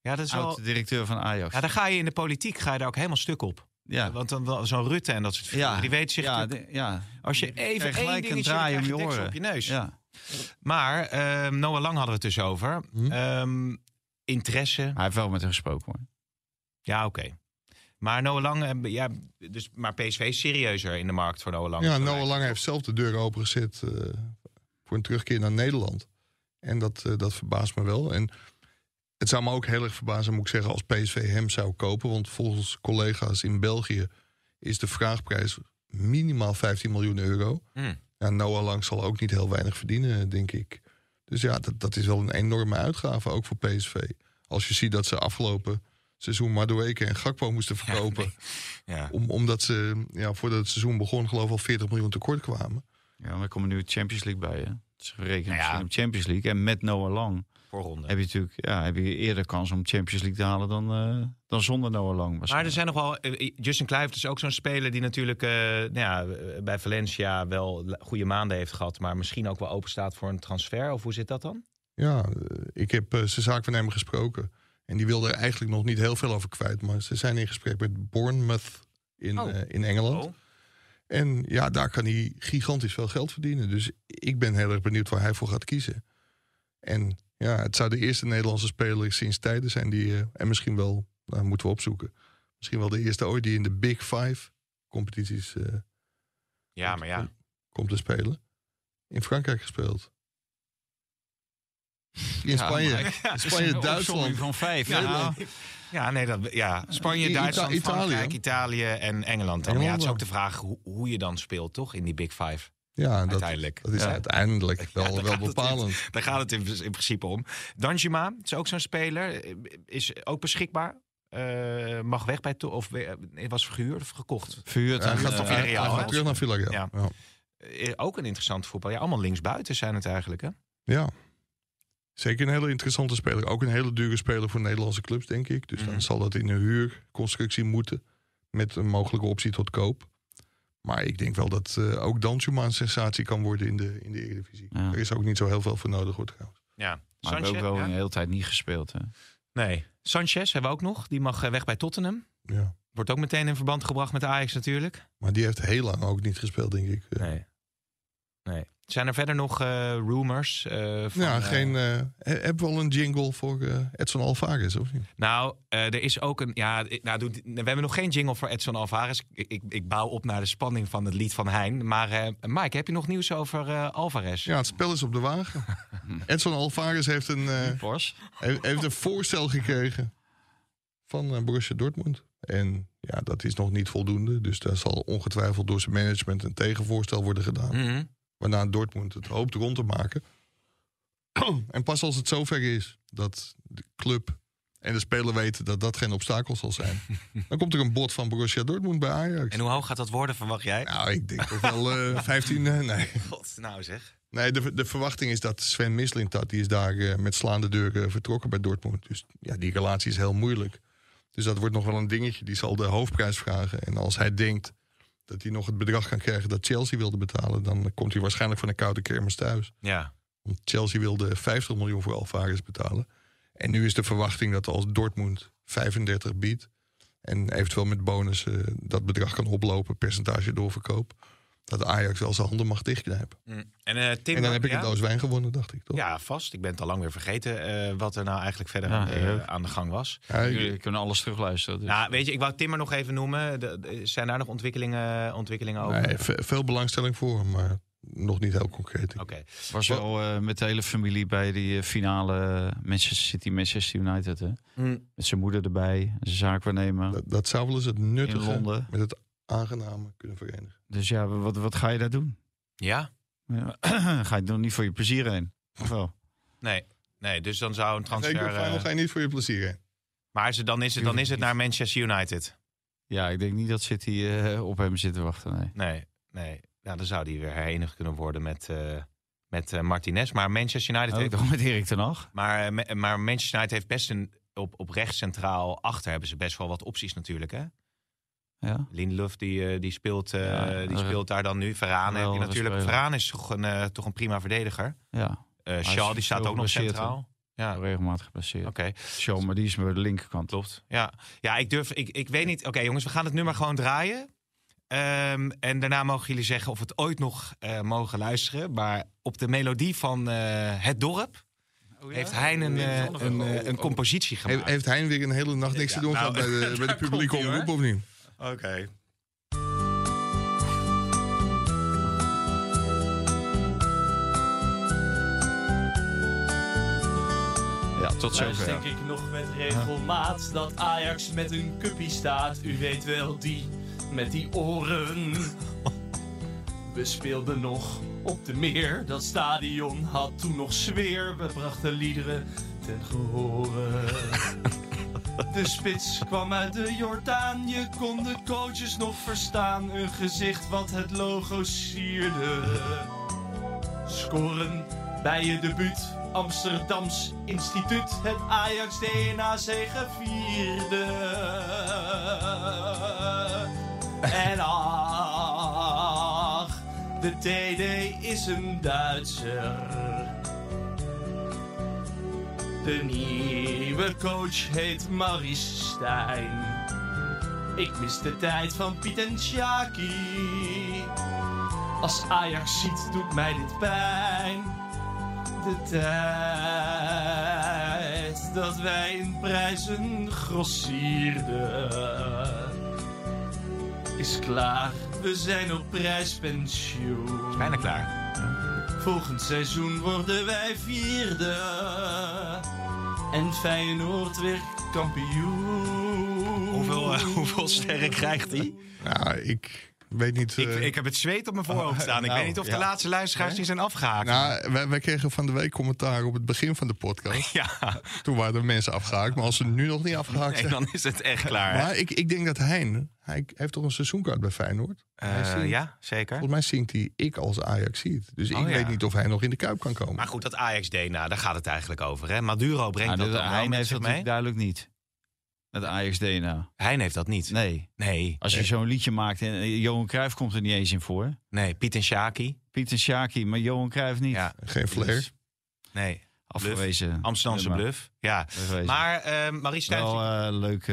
D: Ja, dat is wel...
E: Oud-directeur van Ajax.
D: Ja, dan ga je in de politiek ga je daar ook helemaal stuk op.
E: ja.
D: Want dan wel zo'n Rutte en dat soort figuren, die weet zich
E: ja,
D: natuurlijk-
E: de- ja.
D: Als je even één
E: gelijk een draai om je oren.
D: op je neus.
E: Ja.
D: Maar ehm, Noah Lang hadden we het dus over.
C: Hm?
D: Ehm, interesse.
E: Hij heeft wel met hem gesproken hoor.
D: Ja, oké. Maar Noah Lang, eh, ja, dus, maar PSV is serieuzer in de markt voor Noah Lang.
C: Ja, Noah. Lang heeft zelf de deur opengezet eh, voor een terugkeer naar Nederland. En dat, eh, dat verbaast me wel. En het zou me ook heel erg verbazen, moet ik zeggen, als PSV hem zou kopen. Want volgens collega's in België is de vraagprijs minimaal 15 miljoen euro.
D: Hm.
C: Ja, Noah Lang zal ook niet heel weinig verdienen, denk ik. Dus ja, dat, dat is wel een enorme uitgave, ook voor PSV. Als je ziet dat ze afgelopen seizoen Madueke en Gakpo moesten verkopen.
D: Ja.
C: om, omdat ze ja, voordat het seizoen begon geloof ik al 40 miljoen tekort kwamen.
E: Ja, maar er komen nu Champions League bij hè. Dus we rekenen
D: Nou ja.
E: op Champions League. En met Noah Lang
D: Voorronde.
E: heb je natuurlijk ja, heb je eerder kans om Champions League te halen dan, eh, dan zonder Noah Lang.
D: Maar er zijn nog wel. eh, Justin Kluivert is ook zo'n speler die natuurlijk eh, nou ja, eh, bij Valencia wel goede maanden heeft gehad. Maar misschien ook wel open staat voor een transfer. Of hoe zit dat dan?
C: Ja, eh, ik heb eh, zijn zaakwaarnemer gesproken. En die wilde er eigenlijk nog niet heel veel over kwijt. Maar ze zijn in gesprek met Bournemouth in,
D: Oh.
C: eh, in Engeland.
D: Oh.
C: En ja, daar kan hij gigantisch veel geld verdienen. Dus ik ben heel erg benieuwd waar hij voor gaat kiezen. En ja, het zou de eerste Nederlandse speler sinds tijden zijn die... eh, en misschien wel, nou, moeten we opzoeken... misschien wel de eerste ooit die in de Big Five competities eh,
D: Ja, maar ja.
C: komt te spelen. In Frankrijk gespeeld. In
E: Ja,
C: Spanje, Spanje
E: een
C: Duitsland.
E: van vijf.
D: Ja,
E: Ja,
D: nee, dat, ja. Spanje,
C: Ita-
D: Duitsland,
C: Italië.
D: Frankrijk, Italië en Engeland. Dan. Ja, het is ook de vraag hoe, hoe je dan speelt, toch? In die Big Five.
C: Ja, dat,
D: Uiteindelijk.
C: dat is
E: Ja.
C: uiteindelijk wel,
D: daar
C: wel bepalend.
D: Daar gaat het in, in principe om. Danjuma is ook zo'n speler. eh, Is ook beschikbaar. Eh, mag weg bij... To of eh, was gehuurd of gekocht?
E: Verhuurd
C: Hij
E: aan,
C: gaat,
E: eh,
D: toch
C: gaat terug naar Villarreal.
D: Ja.
C: Ja.
D: Eh, ook een interessant voetbal. Ja, allemaal linksbuiten zijn het eigenlijk, hè?
C: Ja. Zeker een hele interessante speler. Ook een hele dure speler voor Nederlandse clubs, denk ik. Dus
D: Mhm.
C: dan zal dat in een huurconstructie moeten. Met een mogelijke optie tot koop. Maar ik denk wel dat eh, ook Danjuma een sensatie kan worden in de, in de Eredivisie.
E: Ja.
C: Er is ook niet zo heel veel voor nodig, hoor, trouwens.
D: Ja.
E: Maar heeft ook
D: Sanchez,
E: wel
D: ja?
E: een hele tijd niet gespeeld. Hè.
D: Nee. Sanchez hebben we ook nog. Die mag eh, weg bij Tottenham.
C: Ja.
D: Wordt ook meteen in verband gebracht met Ajax natuurlijk.
C: Maar die heeft heel lang ook niet gespeeld, denk ik. Eh,
D: Nee. Nee. Zijn er verder nog eh, rumors? eh, van,
C: ja,
D: eh,
C: geen, eh, he- hebben we al een jingle voor Edson Alvarez, of niet?
D: Nou, eh, er is ook een. Ja, ik- nou, doe- we hebben nog geen jingle voor Edson Alvarez. Ik, ik, ik bouw op naar de spanning van het lied van Hein. Maar eh, Mike, heb je nog nieuws over eh, Alvarez?
C: Ja, het spel is op de wagen. Edson Alvarez heeft een, eh, heeft, heeft een voorstel gekregen van Borussia Dortmund. En ja, dat is nog niet voldoende. Dus daar zal ongetwijfeld door zijn management een tegenvoorstel worden gedaan.
D: Mhm.
C: Waarna Dortmund het hoopt rond te maken. en pas als het zover is dat de club en de speler weten dat dat geen obstakel zal zijn... dan komt er een bod van Borussia Dortmund bij Ajax.
D: En hoe hoog gaat dat worden, verwacht jij?
C: Nou, ik denk toch wel eh 15... eh, nee.
D: God, nou zeg.
C: Nee, de, de verwachting is dat Sven Mislintat, die is daar eh, met slaande deuren vertrokken bij Dortmund. Dus ja, die relatie is heel moeilijk. Dus dat wordt nog wel een dingetje. Die zal de hoofdprijs vragen. En als hij denkt dat hij nog het bedrag kan krijgen dat Chelsea wilde betalen, dan komt hij waarschijnlijk van een koude kermis thuis.
D: Ja.
C: Want Chelsea wilde 50 miljoen voor Alvarez betalen. En nu is de verwachting dat als Dortmund 35 biedt en eventueel met bonus eh, dat bedrag kan oplopen, percentage doorverkoop, dat Ajax wel zijn handen mag dichtknijpen.
D: Mm. En, eh, Tim,
C: En dan heb ik
D: ja?
C: een doos wijn gewonnen, dacht ik toch?
D: Ja, vast. Ik ben het al lang weer vergeten eh, wat er nou eigenlijk verder
E: Ja,
D: aan, de,
E: ook.
D: aan de gang was.
C: Ja, ik-
E: Jullie kunnen alles terugluisteren. Dus.
D: Nou, weet je, ik wou Timmer nog even noemen. De- de- zijn daar nog ontwikkelingen, ontwikkelingen over?
C: Nee, ve- veel belangstelling voor, maar nog niet heel concreet.
D: Oké.
E: was wel eh, met de hele familie bij die finale Manchester City, Manchester United. Hè?
D: Mm.
E: Met zijn moeder erbij, zijn zaakwaarnemer
C: Dat, dat zou wel eens het
E: in
C: nuttige
E: Londen.
C: met het aangename kunnen verenigen.
E: Dus ja, wat, wat ga je daar doen?
D: Ja?
E: Ja. ga je dan niet voor je plezier heen? Of wel?
D: Nee. Nee, dus dan zou een transfer...
C: Zeker,
D: eh,
C: ga je niet voor je plezier heen.
D: maar het, dan, is het, dan is het naar Manchester United.
E: Ja, ik denk niet dat City eh, op hem zit te wachten. Nee.
D: Nee, nee. Ja, dan zou die weer herenigd kunnen worden met, eh, met eh, Martinez. Maar Manchester United
E: Ook
D: heeft...
E: nog met Erik ten Hag.
D: Maar, ma- maar Manchester United heeft best een... Op, op rechts centraal achter hebben ze best wel wat opties natuurlijk, hè?
E: Ja.
D: Lindelof die, eh, die, speelt, eh,
E: Ja,
D: die speelt daar dan nu. Veraan heb je natuurlijk. Veraan is toch een, eh, toch een prima verdediger.
E: ja.
D: Eh Shaw die staat ook nog centraal. Ja, oké.
E: Regelmatig geblesseerd. Show, maar die is bij de linkerkant.
D: Klopt. Ja, ja ik durf. Ik, ik weet niet. Oké, jongens, we gaan het nummer gewoon draaien. Ehm, en daarna mogen jullie zeggen of we het ooit nog eh, mogen luisteren. Maar op de melodie van eh, Het Dorp heeft hij een, eh, een, eh, een compositie gemaakt.
C: heeft Hein weer een hele nacht niks
D: Ja,
C: te doen
D: nou,
C: gehad bij de, bij de publieke omroep, of niet?
D: Oké.
E: Ja, tot zover.
F: denk ik nog met regelmaat dat Ajax met een cuppie staat. U weet wel, die met die oren. We speelden nog op de meer. Dat stadion had toen nog sfeer. We brachten liederen ten gehore. De spits kwam uit de Jordaan. Je kon de coaches nog verstaan. Een gezicht wat het logo sierde. Scoren bij je debuut. Amsterdams instituut. Het Ajax DNA zegevierde. En ach, de TD is een Duitser. De nieuwe coach heet Maurice Stijn. Ik mis de tijd van Piet en Sjaki. Als Ajax ziet, doet mij dit pijn. De tijd dat wij in prijzen grossierden is klaar. We zijn op prijspensioen.
D: Bijna klaar.
F: Volgend seizoen worden wij vierde. En Feyenoord weer kampioen.
D: Hoeveel, eh, hoeveel sterren krijgt hij?
C: Ja, ik weet niet...
D: Ik,
C: eh,
D: ik heb het zweet op mijn voorhoofd staan. Ik
E: nou,
D: weet niet of de
E: ja.
D: laatste luisteraars die zijn afgehaakt.
C: nou, wij, wij kregen van de week commentaar op het begin van de podcast.
D: ja,
C: Toen waren de mensen afgehaakt, maar als ze nu nog niet afgehaakt
D: nee,
C: zijn...
D: dan is het echt klaar. hè?
C: Maar ik, ik denk dat Hein, hij heeft toch een seizoenkaart bij Feyenoord? Hij
D: Eh,
C: zingt-
D: ja, zeker.
C: Volgens mij zingt hij ik als Ajax ziet. Dus ik
D: Oh, ja.
C: weet niet of hij nog in de Kuip kan komen.
D: Maar goed, dat Ajax-DNA, daar gaat het eigenlijk over. Hè? Maduro brengt
E: Nou,
D: dat met
E: heeft
D: zich
E: dat
D: mee.
E: duidelijk niet. Het Ajax DNA.
D: Hein heeft dat niet.
E: Nee.
D: Nee.
E: Als je zo'n liedje maakt en eh, Johan Cruijff komt er niet eens in voor.
D: Nee, Piet en Shaki.
E: Pieter Sjaki, maar Johan Cruijff niet.
D: Ja,
C: Geen flair.
E: Dus
D: nee.
E: afgewezen.
D: Amsterdamse
E: nummer.
D: bluff. Ja. Maar eh Marie Stuyt...
E: Wel eh, leuk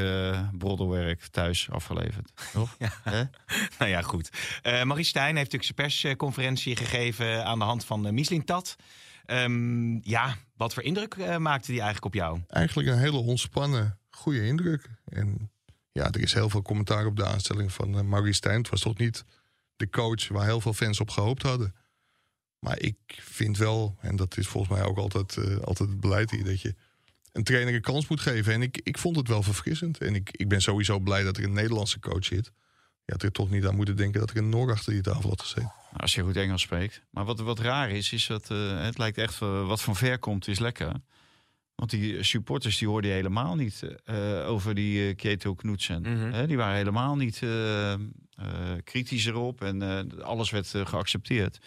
E: broddelwerk thuis afgeleverd. Toch? Hè?
D: Nou ja, goed. Eh Marie Stijn heeft natuurlijk zijn persconferentie gegeven aan de hand van uh, Mislintat. Ehm, ja, wat voor indruk maakte die eigenlijk op jou?
C: Eigenlijk een hele ontspannen, goede indruk. En ja, er is heel veel commentaar op de aanstelling van uh, Marie Stijn. Het was toch niet de coach waar heel veel fans op gehoopt hadden. Maar ik vind wel, en dat is volgens mij ook altijd, eh, altijd het beleid hier, dat je een trainer een kans moet geven. En ik, ik vond het wel verfrissend. En ik, ik ben sowieso blij dat er een Nederlandse coach zit. Je had er toch niet aan moeten denken dat er een Noor achter die tafel had gezeten.
E: Als je goed Engels spreekt. Maar wat, wat raar is, is dat eh, het lijkt echt wat van ver komt, is lekker. Want die supporters die hoorden je helemaal niet eh, over die uh, Keto Knutsen.
D: Mhm.
E: Hè, die waren helemaal niet eh, eh, kritisch erop en eh, alles werd eh, geaccepteerd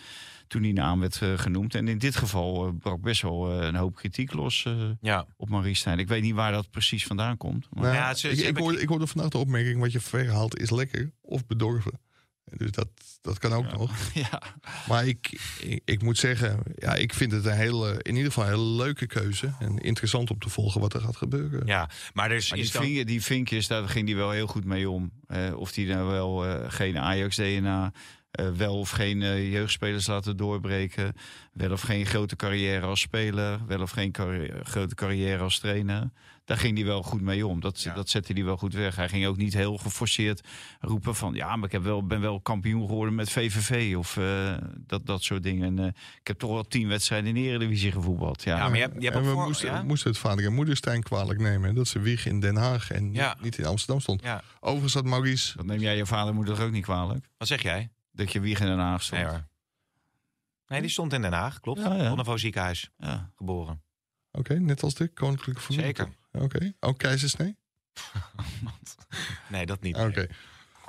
E: toen die naam werd eh, genoemd. En in dit geval eh, brak best wel eh, een hoop kritiek los eh,
D: Ja.
E: op Marie Stijn. Ik weet niet waar dat precies vandaan komt. Maar
C: Nou,
D: Ja,
C: ik, ik, hoorde, ik hoorde vandaag de opmerking: wat je verhaalt is lekker of bedorven. Dus dat, dat kan ook nog.
E: ja,
C: Maar ik, ik, ik moet zeggen, ja, ik vind het een hele, in ieder geval een hele leuke keuze. En interessant om te volgen wat er gaat gebeuren.
D: ja, maar er is,
E: Maar die,
D: is dan...
E: vink- die vinkjes, daar ging hij wel heel goed mee om. Eh, of die nou wel eh, geen Ajax-DNA, wel of geen eh, jeugdspelers laten doorbreken. Wel of geen grote carrière als speler. Wel of geen grote carrière als trainer. Daar ging hij wel goed mee om. Dat,
D: Ja.
E: dat zette hij wel goed weg. Hij ging ook niet heel geforceerd roepen van... ja, maar ik heb wel, ben wel kampioen geworden met VVV of eh, dat, dat soort dingen. En, eh, ik heb toch wel tien wedstrijden in de Eredivisie gevoetbald. Ja,
D: Ja, maar je hebt, je hebt
C: en
D: ook
C: we
D: voor-
C: moesten,
D: ja?
C: moesten het vader en moeder Stijn kwalijk nemen. Dat ze wieg in Den Haag en
D: Ja.
C: niet in Amsterdam stond.
D: Ja.
C: Overigens had Maurice...
E: Dat neem jij je vader en moeder ook niet kwalijk?
D: Wat zeg jij?
E: Dat je wieg in Den Haag stond.
D: Nee hoor. Nee, die stond in Den Haag, klopt.
E: Ja, ja.
D: Ziekenhuis,
E: Ja.
D: geboren.
C: Oké, net als de koninklijke familie.
D: Zeker.
C: Oké, ook keizersnee?
D: Nee, dat niet.
C: Oké.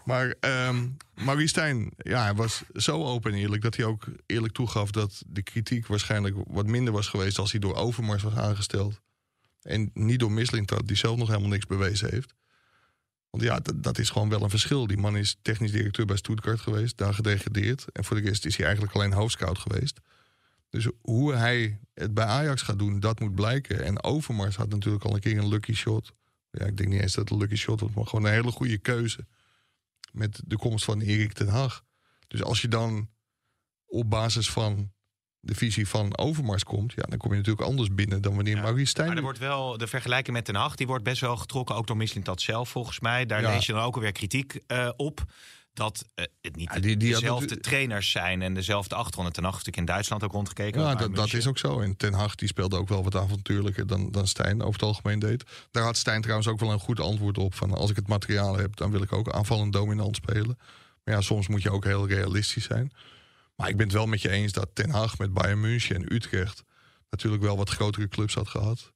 C: Maar ehm Maurice Stijn, ja, hij was zo open en eerlijk... dat hij ook eerlijk toegaf dat de kritiek waarschijnlijk wat minder was geweest... als hij door Overmars was aangesteld. En niet door Mislintat, die zelf nog helemaal niks bewezen heeft. Want ja, dat, is gewoon wel een verschil. Die man is technisch directeur bij Stuttgart geweest, daar gedegradeerd. En voor de rest is hij eigenlijk alleen hoofdscout geweest. Dus hoe hij het bij Ajax gaat doen, dat moet blijken. En Overmars had natuurlijk al een keer een lucky shot. Ja, ik denk niet eens dat het een lucky shot was, maar gewoon een hele goede keuze. Met de komst van Erik ten Hag. Dus als je dan op basis van de visie van Overmars komt, ja, dan kom je natuurlijk anders binnen dan wanneer
D: Ja,
C: Maurice Stijn.
D: Maar er wordt wel de vergelijking met Den Haag, die wordt best wel getrokken, ook door Mislintat zelf volgens mij. Daar
C: Ja.
D: lees je dan ook alweer kritiek eh, op. Dat eh, het niet
C: Ja, die- die had
D: dezelfde trainers zijn en dezelfde achtergrond. Ten Hag natuurlijk in Duitsland ook rondgekeken.
C: Ja, dat, dat is ook zo. En Ten Hag die speelde ook wel wat avontuurlijker dan, dan Stijn over het algemeen deed. Daar had Stijn trouwens ook wel een goed antwoord op. Van als ik het materiaal heb, dan wil ik ook aanvallend dominant spelen. Maar ja, soms moet je ook heel realistisch zijn. Maar ik ben het wel met je eens dat Ten Hag met Bayern München en Utrecht... natuurlijk wel wat grotere clubs had gehad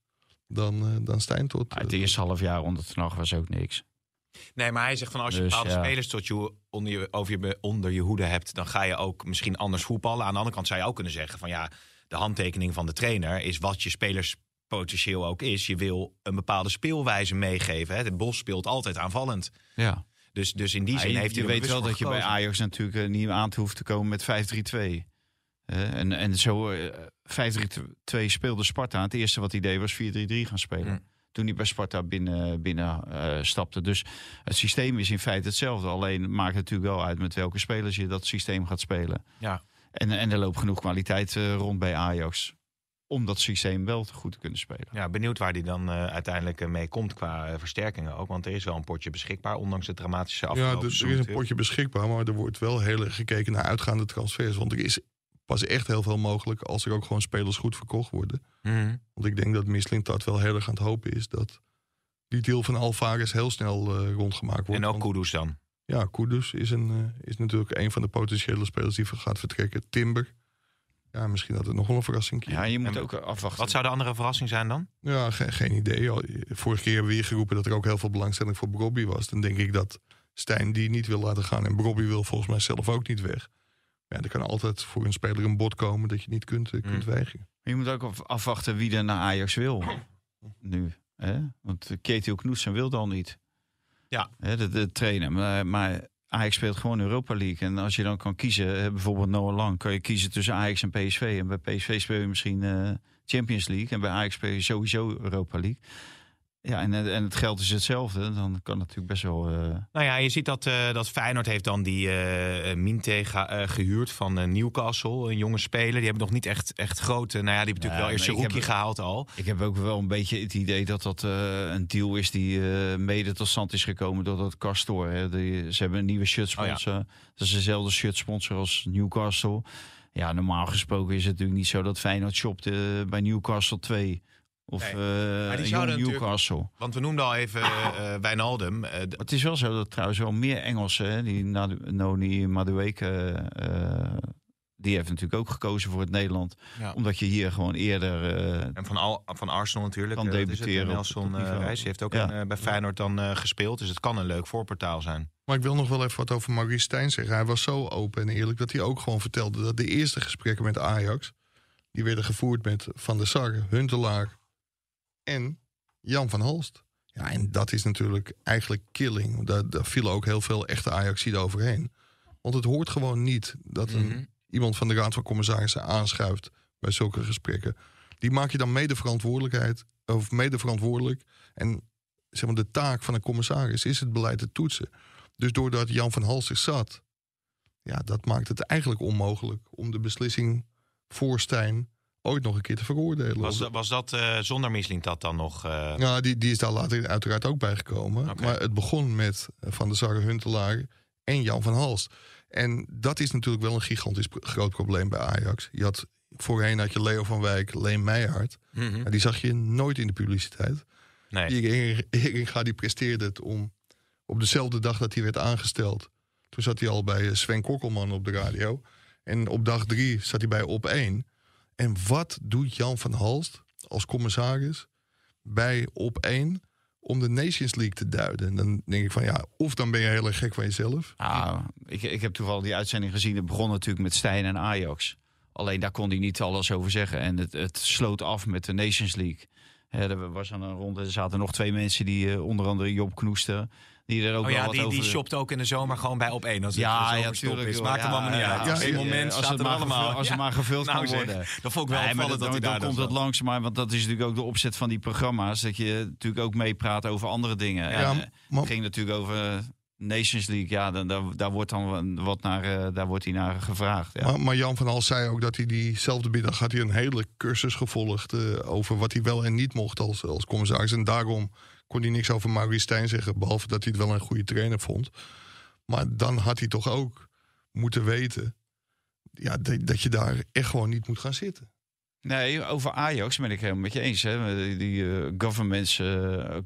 C: dan, eh, dan Stijn tot...
E: Het eerste half jaar onder Ten Hag was ook niks.
D: Nee, maar hij zegt van als je
E: Dus,
D: bepaalde
E: ja.
D: spelers tot je, onder, je, over je, onder je hoede hebt, dan ga je ook misschien anders voetballen. Aan de andere kant zou je ook kunnen zeggen van ja, de handtekening van de trainer is wat je spelerspotentieel ook is. Je wil een bepaalde speelwijze meegeven. Hè. De Bos speelt altijd aanvallend.
E: Ja.
D: Dus, dus in die zin heeft hij
E: je weet wel dat je bij. Ajax natuurlijk eh, niet aan te hoeft te komen met 5-3-2. Eh, en, en zo eh 5-3-2 speelde Sparta. Het eerste wat hij deed was 4-3-3 gaan spelen.
D: Mm.
E: Toen hij bij Sparta binnen, binnen eh, stapte. Dus het systeem is in feite hetzelfde. Alleen maakt het natuurlijk wel uit met welke spelers je dat systeem gaat spelen.
D: Ja.
E: En, en er loopt genoeg kwaliteit eh, rond bij Ajax. Om dat systeem wel te goed te kunnen spelen.
D: Ja, benieuwd waar hij dan eh, uiteindelijk eh, mee komt qua eh, versterkingen ook. Want er is wel een potje beschikbaar, ondanks de dramatische
C: Ja,
D: afgelopen
C: dus er is een
D: natuurlijk.
C: potje beschikbaar, maar er wordt wel heel erg gekeken naar uitgaande transfers. Want er is pas echt heel veel mogelijk als er ook gewoon spelers goed verkocht worden.
D: Mhm.
C: Want ik denk dat Mislintat wel heel erg aan het hopen is dat die deal van Alvarez heel snel eh, rondgemaakt wordt.
D: En ook Kudus dan.
C: Ja, Kudus is, een, is natuurlijk een van de potentiële spelers die gaat vertrekken. Timber. Ja, misschien dat het nog wel een verrassing
E: Ja, je moet
D: En
E: ook afwachten.
D: Wat zou de andere verrassing zijn dan?
C: Ja, ge- geen idee. Al- Vorige keer hebben we hier geroepen dat er ook heel veel belangstelling voor Brobby was. Dan denk ik dat Stijn die niet wil laten gaan. En Brobby wil volgens mij zelf ook niet weg. Ja, er kan altijd voor een speler een bod komen dat je niet kunt, eh, kunt
D: Mm.
C: weigeren.
E: Je moet ook af- afwachten wie er naar Ajax wil. Nu. Hè? Want Ketil Knoetsen wil dan niet.
D: Ja.
E: Hè, de, de trainer. Maar, maar Ajax speelt gewoon Europa League. En als je dan kan kiezen, hè, bijvoorbeeld Noah Lang, kan je kiezen tussen Ajax en PSV. En bij PSV speel je misschien eh, Champions League. En bij Ajax speel je sowieso Europa League. Ja, en, eh, en het geld is hetzelfde. Dan kan het natuurlijk best wel. eh,
D: Nou ja, je ziet dat, eh, dat Feyenoord heeft dan die eh Minte eh, gehuurd van Newcastle. Een jonge speler. Die hebben nog niet echt, echt grote... Nou ja, die hebben natuurlijk wel eerst
E: ik
D: rookie gehaald al.
E: Ik heb ook wel een beetje het idee dat dat een deal is die mede tot stand is gekomen door dat Castor. Hè. Die, ze hebben een nieuwe shirtsponsor. Dat is dezelfde shirtsponsor als Newcastle. Ja, normaal gesproken is het natuurlijk niet zo dat Feyenoord shopt bij Newcastle 2. Of
D: Nee.
E: eh
D: die zouden
E: Newcastle.
D: Want we noemden al even eh eh, Wijnaldum. D-
E: Het is wel zo dat trouwens wel meer Engelsen, hè, die Nadu- Noni Madueke, eh, die heeft natuurlijk ook gekozen voor het Nederland.
D: Ja.
E: Omdat je hier gewoon eerder eh,
D: en van, Al, van Arsenal natuurlijk.
E: Kan debuteren
D: Nelson eh, Reis. Heeft ook
E: Ja.
D: een, eh, bij Feyenoord dan eh, gespeeld. Dus het kan een leuk voorportaal zijn.
C: Maar ik wil nog wel even wat over Maurice Stijn zeggen. Hij was zo open en eerlijk dat hij ook gewoon vertelde dat de eerste gesprekken met Ajax... die werden gevoerd met Van der Sar, Huntelaar en Jan van Halst. Ja, en dat is natuurlijk eigenlijk killing. Daar, daar vielen ook heel veel echte Ajaxiden overheen. Want het hoort gewoon niet dat een,
D: Mhm.
C: iemand van de Raad van Commissarissen aanschuift bij zulke gesprekken. Die maak je dan mede verantwoordelijkheid of mede verantwoordelijk. En zeg maar, de taak van een commissaris is het beleid te toetsen. Dus doordat Jan van Hals er zat, ja, dat maakt het eigenlijk onmogelijk om de beslissing voor Stijn ooit nog een keer te veroordelen.
D: Was, dat- was dat eh, zonder Misling dat dan nog... eh,
C: Ja, die, die is daar later uiteraard ook bijgekomen. Maar het begon met eh, Van der Sarre Huntelaar en Jan van Halst. En dat is natuurlijk wel een gigantisch groot probleem bij Ajax. Je had, voorheen had je Leo van Wijk, Leen Meijhard.
D: mhm.
C: Die zag je nooit in de publiciteit.
D: Nee.
C: Erik Eringa die presteerde het om op dezelfde dag dat hij werd aangesteld. Toen zat hij al bij Sven Kokkelman op de radio. En op dag drie zat hij bij Op 1. En wat doet Jan van Halst als commissaris bij Op 1 om de Nations League te duiden? En dan denk ik van ja, of dan ben je heel erg gek van jezelf.
E: Nou, ik, ik heb toevallig die uitzending gezien. Het begon natuurlijk met Stijn en Ajax. Alleen daar kon hij niet alles over zeggen. En het, het sloot af met de Nations League. Hè, er was aan een ronde, er zaten nog twee mensen die, eh, onder andere Job Knoester, Die er ook
D: Oh
E: wel
D: ja,
E: wat
D: die,
E: over...
D: die shopt ook in de zomer gewoon bij op één. Als het
E: Ja, ja,
D: zomerstop
E: tuurlijk.
D: is. Maakt hem
E: Ja,
D: allemaal niet
E: ja,
D: uit. Op moment
E: als
D: staat
E: het
D: er
E: maar
D: allemaal.
E: gevuld- Als het
D: Ja.
E: maar gevuld
D: Nou
E: kan
D: zeg,
E: worden.
D: Dat vond ik wel
E: Nee,
D: dat hij
E: dan,
D: daar
E: dan komt het
D: was.
E: langzaam, want dat is natuurlijk ook de opzet van die programma's. Dat je natuurlijk ook meepraat over andere dingen.
D: Ja,
E: En, eh,
C: maar-
E: het ging natuurlijk over Nations League. Ja, dan, daar, wordt dan wat naar, eh, daar wordt hij naar gevraagd. Ja.
C: Maar, maar Jan van Hals zei ook dat hij diezelfde middag had hij een hele cursus gevolgd eh, over wat hij wel en niet mocht als, als commissaris. En daarom kon hij niks over Maurice Stijn zeggen, behalve dat hij het wel een goede trainer vond. Maar dan had hij toch ook moeten weten ja, dat je daar echt gewoon niet moet gaan zitten.
E: Nee, over Ajax ben ik helemaal met je eens. Hè. Die, eh, governments, eh,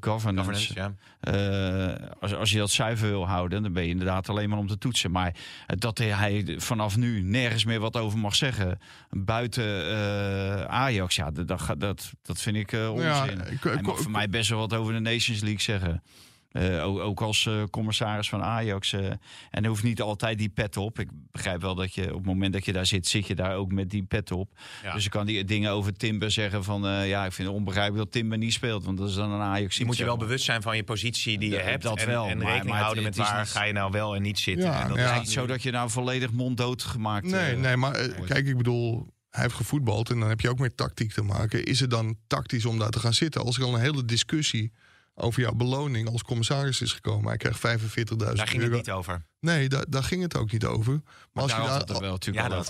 E: governance.
D: Governance, ja.
E: Eh, als, als je dat zuiver wil houden, dan ben je inderdaad alleen maar om te toetsen. Maar dat hij vanaf nu nergens meer wat over mag zeggen buiten eh, Ajax, ja, dat, dat, dat, vind ik onzin.
C: Ja, ik-
E: hij
C: ik-
E: mag voor mij best wel wat over de Nations League zeggen. Eh, ook, ook als eh, commissaris van Ajax. eh, en er hoeft niet altijd die pet op. Ik begrijp wel dat je op het moment dat je daar zit, zit je daar ook met die pet op.
D: Ja.
E: Dus ik kan die dingen over Timber zeggen van... eh, ja, ik vind het onbegrijpelijk dat Timber niet speelt. Want dat is dan een Ajax.
D: Je moet je wel bewust zijn van je positie die je
E: Dat-
D: hebt.
E: dat
D: en,
E: wel,
D: en
E: maar-
D: rekening
E: maar
D: houden
E: het-
D: met
E: het
D: waar
E: niet-
D: ga je nou wel en niet zitten.
C: Ja,
D: en dat
C: ja.
D: is
E: niet zo dat je nou volledig monddood gemaakt...
C: Nee, nee, maar kijk, ik bedoel, hij heeft gevoetbald en dan heb je ook met tactiek te maken. Is het dan tactisch om daar te gaan zitten? Als er al een hele discussie over jouw beloning als commissaris is gekomen, hij krijgt 45.000
D: Daar ging
C: euro.
D: het niet over.
C: Nee, daar, daar ging het ook niet over. Maar als je,
E: daar wel
D: Ja,
C: als,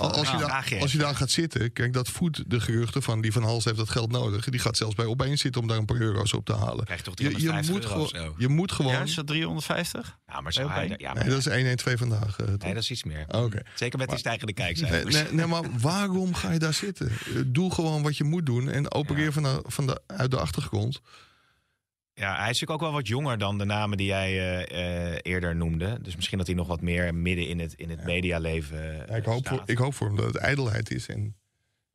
C: je als je gaat zitten, kijk, dat voedt de geruchten van die van Hals heeft dat geld nodig. Die gaat zelfs bij opeens zitten om daar een paar euro's op te halen.
D: Krijg je toch
C: Je, je,
D: 350
C: moet,
D: euro
C: gewoon,
D: zo.
C: je moet gewoon.
E: Ja, is dat 350?
D: Ja, maar, hij, ja, maar
C: nee, dat is 112 vandaag. eh,
D: nee, dat is iets meer.
C: Oké.
D: Zeker met die stijgende
C: Nee,
D: kijkcijfers.
C: nee, nee, maar waarom ga je daar zitten? Eh, Doe gewoon wat je moet doen en opereer
D: Ja.
C: van de, van de, uit de achtergrond.
D: Ja, hij is natuurlijk ook wel wat jonger dan de namen die jij eh, eh, eerder noemde. Dus misschien dat hij nog wat meer midden in het, in het medialeven eh,
C: Ja, ik, hoop
D: staat.
C: voor, ik hoop voor hem dat het ijdelheid is en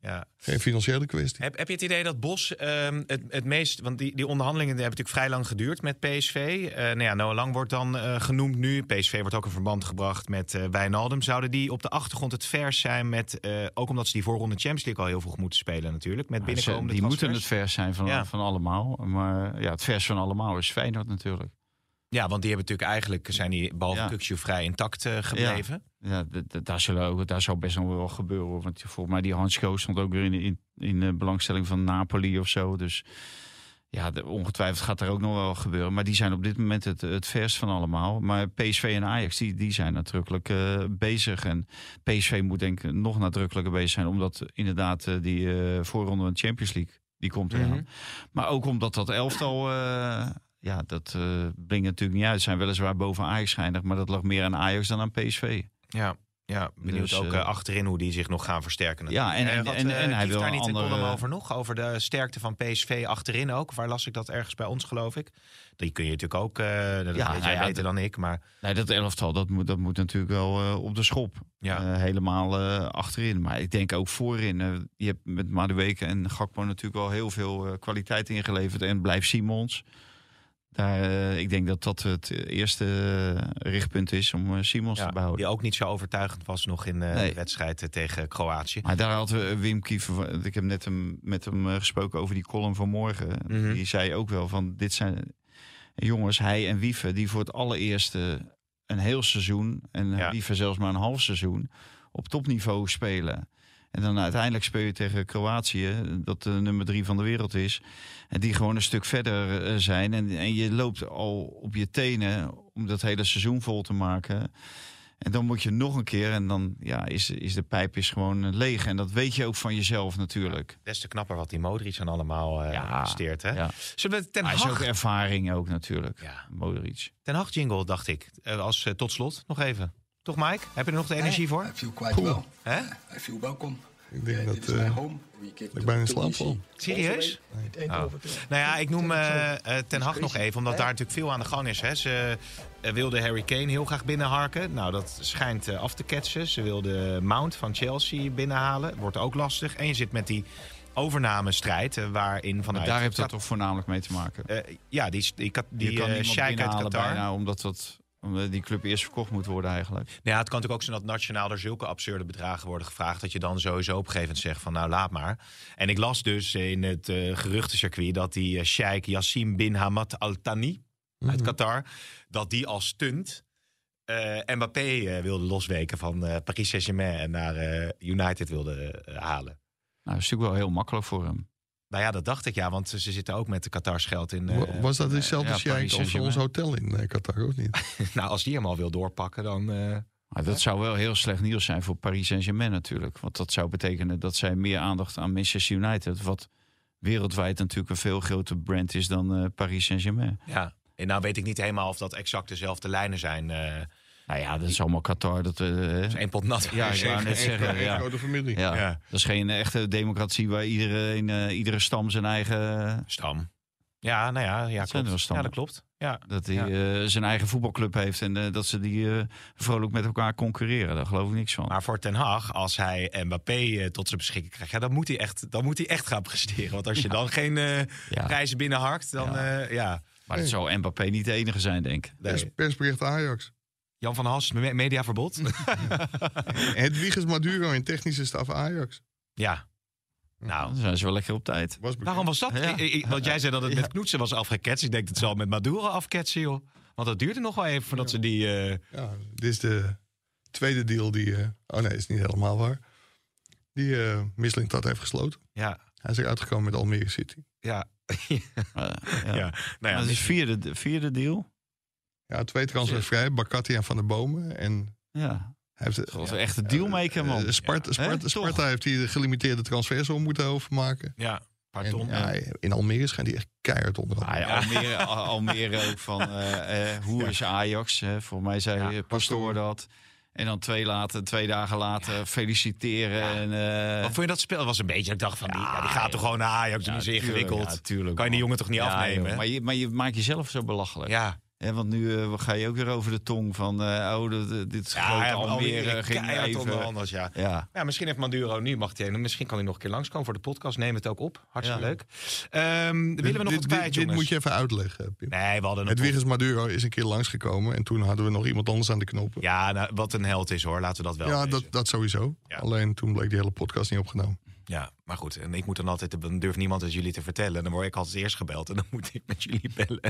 D: Ja.
C: geen financiële kwestie.
D: Heb, heb je het idee dat Bos ehm, het, het meest... Want die, die onderhandelingen die hebben natuurlijk vrij lang geduurd met PSV. Eh nou ja, Noah Lang wordt dan eh, genoemd nu. PSV wordt ook in verband gebracht met eh Wijnaldum. Zouden die op de achtergrond het vers zijn met... eh, ook omdat ze die voorronde Champions League al heel vroeg moeten spelen natuurlijk. Met
E: Ja,
D: binnenkomende
E: ze- die moeten het vers zijn van,
D: Ja.
E: van allemaal. Maar ja, het vers van allemaal is Feyenoord natuurlijk.
D: Ja, want die hebben natuurlijk eigenlijk... zijn die behalve
E: Ja.
D: vrij intact eh, gebleven.
E: Ja, daar, zullen daar zou best nog wel gebeuren. Want volgens mij die Hans Koos stond ook weer in, in, in de belangstelling van Napoli of zo. Dus ja, de- ongetwijfeld gaat er ook nog wel gebeuren. Maar die zijn op dit moment het, het vers van allemaal. Maar PSV en Ajax, die, die zijn nadrukkelijk eh, bezig. En PSV moet denk ik nog nadrukkelijker bezig zijn. Omdat inderdaad eh, die voorronde van de Champions League, die komt eraan.
D: Mhm.
E: Maar ook omdat dat elftal... ja, dat brengt natuurlijk niet uit. Ze zijn weliswaar boven Ajax geëindigd, maar dat lag meer aan Ajax dan aan PSV.
D: Ja, ja benieuwd
E: Dus,
D: ook
E: eh,
D: eh, achterin hoe die zich nog gaan versterken.
E: Ja, en- en- en- en hij wil
D: daar niet
E: een
D: een
E: andere-
D: over nog? Over de sterkte van PSV achterin ook. Waar las ik dat ergens bij ons, geloof ik? Die kun je natuurlijk ook, eh dat
E: Ja,
D: weet jij
E: ja,
D: beter dan ik. Maar
E: Nee, dat elftal, dat moet, dat moet natuurlijk wel op de schop.
D: ja,
E: helemaal achterin. Maar ik denk ook voorin. je hebt met Madueke en Gakpo natuurlijk wel heel veel kwaliteit ingeleverd. En blijft Simons. Daar, eh, ik denk dat dat het eerste richtpunt is om eh, Simons
D: ja,
E: te behouden.
D: die ook niet zo overtuigend was nog in eh,
E: Nee.
D: de wedstrijd tegen Kroatië.
E: Maar daar had eh, Wim Kiefer, ik heb net hem, met hem gesproken over die column van morgen.
D: Mhm.
E: Die zei ook wel van dit zijn jongens, hij en Wiefe, die voor het allereerste een heel seizoen en
D: Ja.
E: Wiefe zelfs maar een half seizoen op topniveau spelen. En dan uiteindelijk speel je tegen Kroatië, dat de nummer drie van de wereld is. En die gewoon een stuk verder eh, zijn. En, en je loopt al op je tenen om dat hele seizoen vol te maken. En dan moet je nog een keer en dan ja, is, is de pijp is gewoon leeg. En dat weet je ook van jezelf natuurlijk.
D: Des te knapper wat die Modric aan allemaal eh
E: Ja,
D: presteert. Hè?
E: Ja.
D: Zullen we Ten
E: Hij is ook
D: Hag...
E: ervaring ook natuurlijk.
D: Ja,
E: Modric.
D: Ten Hag jingle, dacht ik. Eh, als eh, tot slot, nog even. Toch Mike? Heb je er nog de energie voor?
G: Feel quite well.
D: Hè?
G: I feel welcome.
C: Ik denk dat
G: dit is
C: eh,
G: home.
C: Ik
G: the-
C: bijna in slaap val.
D: Serieus?
G: Ain't
D: Oh. Nou ja, ik noem eh, Ten Hag nog even, omdat daar natuurlijk veel aan de gang is. Hè. Ze eh, wilde Harry Kane heel graag binnenharken. Nou, dat schijnt af te ketsen. Ze wilde Mount van Chelsea binnenhalen. Wordt ook lastig. En je zit met die overnamestrijd, waarin
E: Maar
D: vanuit...
E: daar heeft
D: Kat-
E: toch voornamelijk mee te maken.
D: eh, ja, die, die, die
E: kan niemand
D: sheik uit
E: binnenhalen
D: Qatar.
E: bijna, omdat, dat, omdat die club eerst verkocht moet worden eigenlijk.
D: Nou ja, het kan natuurlijk ook zijn dat nationaal er zulke absurde bedragen worden gevraagd. dat je dan sowieso op een gegeven moment zegt van nou laat maar. En ik las dus in het eh geruchtencircuit dat die eh, sheik Yassim bin Hamad Al Thani. uit
C: Mhm.
D: Qatar, dat die als stunt eh, Mbappé eh, wilde losweken van eh, Paris Saint-Germain en naar eh, United wilde halen.
E: Nou, dat is natuurlijk wel heel makkelijk voor hem.
D: Nou ja, dat dacht ik ja, want ze zitten ook met de Qatars geld in. eh,
C: Wa- Was dat dezelfde
E: ja,
C: sheik
E: Paris
C: als ons hotel in eh, Qatar, of niet?
D: nou, als die hem al wil doorpakken, dan. eh,
E: Maar dat zou wel heel slecht nieuws zijn voor Paris Saint-Germain natuurlijk. Want dat zou betekenen dat zij meer aandacht aan Manchester United... wat wereldwijd natuurlijk een veel groter brand is dan eh, Paris Saint-Germain.
D: ja. En nou weet ik niet helemaal of dat exact dezelfde lijnen zijn.
E: Nou ja, dat is allemaal Qatar. Dat, eh,
D: dus één pot nat.
E: Ja, ik wou net zeggen,
C: één
E: ja.
C: grote familie.
E: ja,
D: Ja.
E: dat is geen echte democratie waar iedereen, eh, iedere stam zijn eigen...
D: Stam. Ja, nou ja, ja, klopt. Ja, dat klopt. Ja.
E: Dat hij
D: Ja.
E: eh, zijn eigen voetbalclub heeft en dat ze die eh, vrolijk met elkaar concurreren. Daar geloof ik niks van.
D: Maar voor Ten Hag, als hij Mbappé tot zijn beschikking krijgt, ja, dan, moet hij echt, dan moet hij echt gaan presteren. Want als je dan geen eh
E: Ja.
D: prijzen binnenharkt, dan
E: Ja. Maar het zou Mbappé niet de enige zijn, denk ik.
D: Nee.
C: Pers- Persbericht Ajax.
D: Jan van Hals, me- mediaverbod.
C: Hedwiges Maduro in technische staf Ajax.
D: ja. Nou,
E: Dan zijn ze wel lekker op tijd.
C: Was
D: waarom was dat?
E: Ja.
D: Want jij zei dat het met Knoetsen was afgeketst. Ik denk dat het zal met Maduro afketsen, joh. Want dat duurde nog wel even voordat ze die... eh,
C: Ja, dit is de tweede deal die... eh, oh nee, is niet helemaal waar. Die eh Mislintat heeft gesloten.
D: ja,
C: Hij is eruit gekomen met Almere City.
D: ja,
E: ja.
D: ja. Nou ja,
E: dat is vierde, vierde deal.
C: Ja, twee transfervrij. Bakati en Van der Bomen. En
E: Ja.
C: hij heeft...
E: Dat was een echte dealmaker, man.
C: Eh, Sparta? Sparta? Sparta heeft hier de gelimiteerde transfers om moeten overmaken.
D: ja,
C: En, ja, in Almere schijnt hij echt keihard onder.
E: Ah, ja, Almere, Al- Almere ook van eh, eh, hoe is Ajax? Hè? Voor mij zei
D: Ja,
E: eh, Pastoor dat. En dan twee, later, twee dagen later feliciteren.
D: Ja.
E: En, eh,
D: Wat vond je dat spel? Dat was een beetje, ik dacht van, die, ja, die gaat toch gewoon naar Ajax,
E: ja,
D: niet zo
E: tuurlijk,
D: ingewikkeld. kan je die jongen toch niet
E: Ja,
D: afnemen?
E: joh, maar, je, maar je maakt jezelf zo belachelijk.
D: ja,
E: Want nu eh, ga je ook weer over de tong van... eh, oh, dit, dit
D: ja,
E: grote
D: ja,
E: Almere ging even...
D: anders, ja.
E: Ja,
D: Ja, misschien heeft Maduro nu, mag hij, misschien kan hij nog een keer langskomen voor de podcast. Neem het ook op. Hartstikke
E: Ja.
D: leuk. Ehm, willen we nog
C: dit,
D: wat
C: dit,
D: kwijt,
C: dit moet je even uitleggen, Pim.
D: Nee, we hadden een...
C: Hedwiges Maduro is een keer langsgekomen. En toen hadden we nog iemand anders aan de knoppen.
D: Ja, nou, wat een held is hoor. Laten we dat wel
C: Ja, dat, dat sowieso.
D: Ja.
C: Alleen toen bleek die hele podcast niet opgenomen.
D: Ja, maar goed. En ik moet dan altijd... Dan durft niemand het jullie te vertellen. Dan word ik altijd eerst gebeld. En dan moet ik met jullie bellen.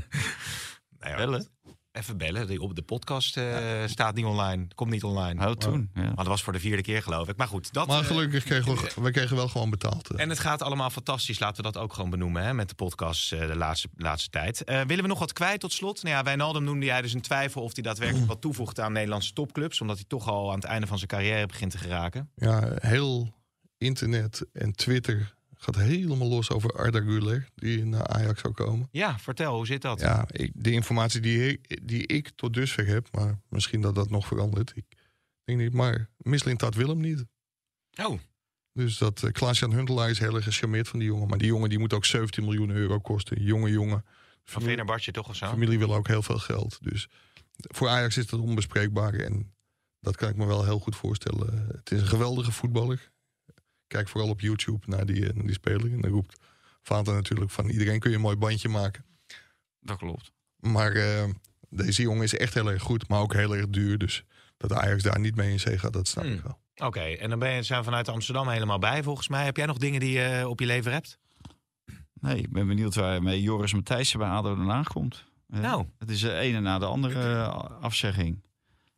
D: Nou ja,
E: Bellen?
D: Even bellen. Die op de podcast eh, staat niet online. Komt niet online.
E: hou toen. Ja.
D: Maar dat was voor de vierde keer, geloof ik. Maar goed, dat...
C: Maar
D: eh,
C: gelukkig kregen we, we kregen wel gewoon betaald. eh.
D: En het gaat allemaal fantastisch. Laten we dat ook gewoon benoemen hè, met de podcast eh, de laatste, laatste tijd. Eh, willen we nog wat kwijt tot slot? Nou ja, Wijnaldum noemde jij dus een twijfel of hij daadwerkelijk wat toevoegt aan Nederlandse topclubs. Omdat hij toch al aan het einde van zijn carrière begint te geraken.
C: Ja, heel internet en Twitter gaat helemaal los over Arda Güler. Die naar Ajax zou komen.
D: Ja, vertel, hoe zit dat?
C: Ja, ik, de informatie die ik, die ik tot dusver heb. Maar misschien dat dat nog verandert. Ik denk niet. Maar Mislintat wil hem niet.
D: Oh,
C: Dus dat uh, Klaas-Jan Huntelaar is heel erg gecharmeerd van die jongen. Maar die jongen die moet ook 17 miljoen euro kosten. Jonge jongen.
D: van Venerbartje toch of zo?
C: familie wil ook heel veel geld. Dus voor Ajax is dat onbespreekbaar. En dat kan ik me wel heel goed voorstellen. Het is een geweldige voetballer. Kijk vooral op YouTube naar die, eh, naar die speler. En dan roept Vater natuurlijk van iedereen kun je een mooi bandje maken.
E: Dat klopt.
C: Maar eh, deze jongen is echt heel erg goed, maar ook heel erg duur. Dus dat Ajax daar niet mee in zee gaat, dat snap
D: Hmm.
C: ik wel.
D: Oké, en dan ben je, zijn we vanuit Amsterdam helemaal bij volgens mij. Heb jij nog dingen die je op je lever hebt?
E: Nee, ik ben benieuwd waar met Joris Matthijssen bij ADO Haag komt. Eh,
D: Nou.
E: Het is de ene na de andere afzegging.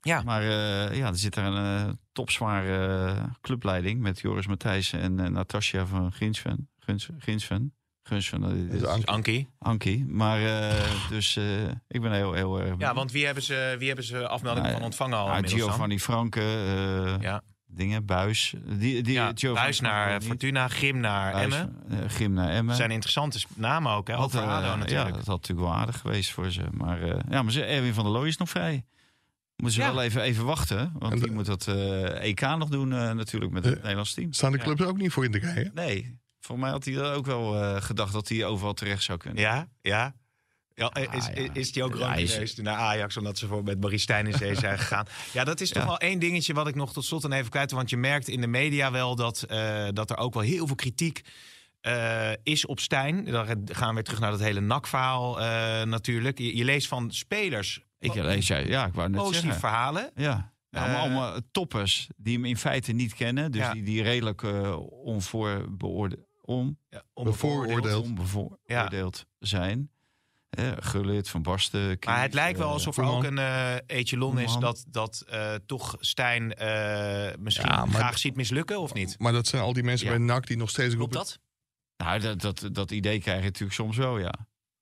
D: Ja.
E: Maar eh, ja, er zit daar een eh, topzware eh, clubleiding met Joris Matthijssen en eh, Natasja van Ginsven. Guns, Ginsven. Gunsven, dit is
C: Dus Anke-
D: Ankie?
E: Ankie. Maar eh, dus eh, ik ben heel, heel erg
D: Ja, want wie hebben ze, wie hebben ze afmelding
E: Nou,
D: van ontvangen al dan?
E: Giovanni Franke, eh,
D: Ja.
E: dingen, Buis. Die, die,
D: Ja,
E: Giovanni
D: Buis naar
E: Franke.
D: Fortuna, Grim naar
E: Buis,
D: Emmen.
E: Grim naar Emmen.
D: Zijn interessante namen ook, hè?
E: Had,
D: ADO
E: ja,
D: natuurlijk.
E: dat had natuurlijk wel aardig geweest voor ze. Maar, eh, ja, maar ze, Erwin van der Looy is nog vrij. Moeten ze
D: Ja.
E: wel even, even wachten. Want
C: En de-
E: die moet dat eh, EK nog doen eh, natuurlijk met het
C: Eh,
E: Nederlands team.
C: Staan de
D: Ja.
C: clubs ook niet voor in de rij? hè?
E: Nee, voor mij had hij dat ook wel eh, gedacht dat hij overal terecht zou kunnen.
D: Ja, ja. Ja,
E: Ah,
D: is,
E: ja.
D: is die ook
E: is-
D: geweest naar Ajax omdat ze voor met Marie Stijn in zee zijn gegaan? Ja, dat is toch wel één dingetje wat ik nog tot slot dan even kwijt. Want je merkt in de media wel dat, eh, dat er ook wel heel veel kritiek eh, is op Stijn. Dan gaan we weer terug naar dat hele NAC-verhaal eh, natuurlijk. Je, je leest van spelers
E: Ik lees jij, ja, ik wou net
D: positieve
E: zeggen.
D: verhalen.
E: Ja. Ja, maar
D: Eh,
E: allemaal toppers die hem in feite niet kennen. Dus
D: Ja.
E: die, die redelijk eh onvoorbeoordeeld on,
D: Ja,
C: Bevooroordeeld.
E: onbevooroordeeld zijn. Gullit, Van Basten.
D: Maar het lijkt wel alsof er ook een eh echelon is dat, dat eh, toch Stijn eh, misschien
C: Ja, maar-
D: graag ziet mislukken, of niet?
C: Maar dat zijn al die mensen
D: Ja.
C: bij NAC die nog steeds
D: Klopt dat?
E: Nou, dat, dat, dat idee krijg je natuurlijk soms wel, ja.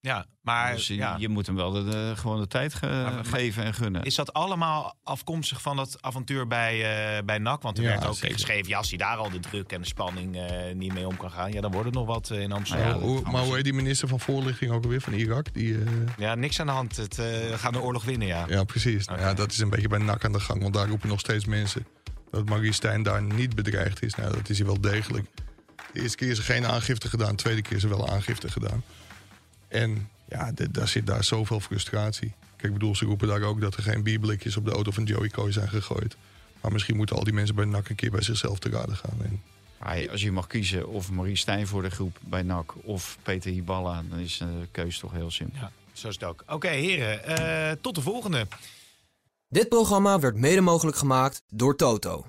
D: Ja, maar
E: dus je,
D: ja.
E: je moet hem wel de, de- gewoon de tijd ge-
D: Maar- maar-
E: geven en gunnen.
D: is dat allemaal afkomstig van dat avontuur bij, eh, bij NAC? Want er
C: Ja,
D: werd ook
C: zeker.
D: geschreven, ja, als hij daar al de druk en de spanning eh, niet mee om kan gaan... ja, dan wordt het nog wat eh, in Amsterdam.
E: Nou
C: hoe- maar hoe heet die minister van Voorlichting ook alweer van Irak? Die, eh,
D: Ja, niks aan de hand. Het, eh, we gaan de oorlog winnen, ja.
C: ja, precies. Nou. Ja, dat is een beetje bij NAC aan de gang. Want daar roepen nog steeds mensen dat Marie Stijn daar niet bedreigd is. Nou, dat is hij wel degelijk. De eerste keer is er geen aangifte gedaan. De tweede keer is er wel aangifte gedaan. En ja, daar zit daar zoveel frustratie. Kijk, ik bedoel, ze roepen daar ook dat er geen bierblikjes op de auto van Joey Coy zijn gegooid. Maar misschien moeten al die mensen bij NAC een keer bij zichzelf te raden gaan. En
E: als je mag kiezen of Marie Stijn voor de groep bij NAC of Peter Hiballa, dan is eh, de keuze toch heel simpel.
D: Ja, zo is het ook. Oké, heren, eh, tot de volgende.
A: Dit programma werd mede mogelijk gemaakt door Toto.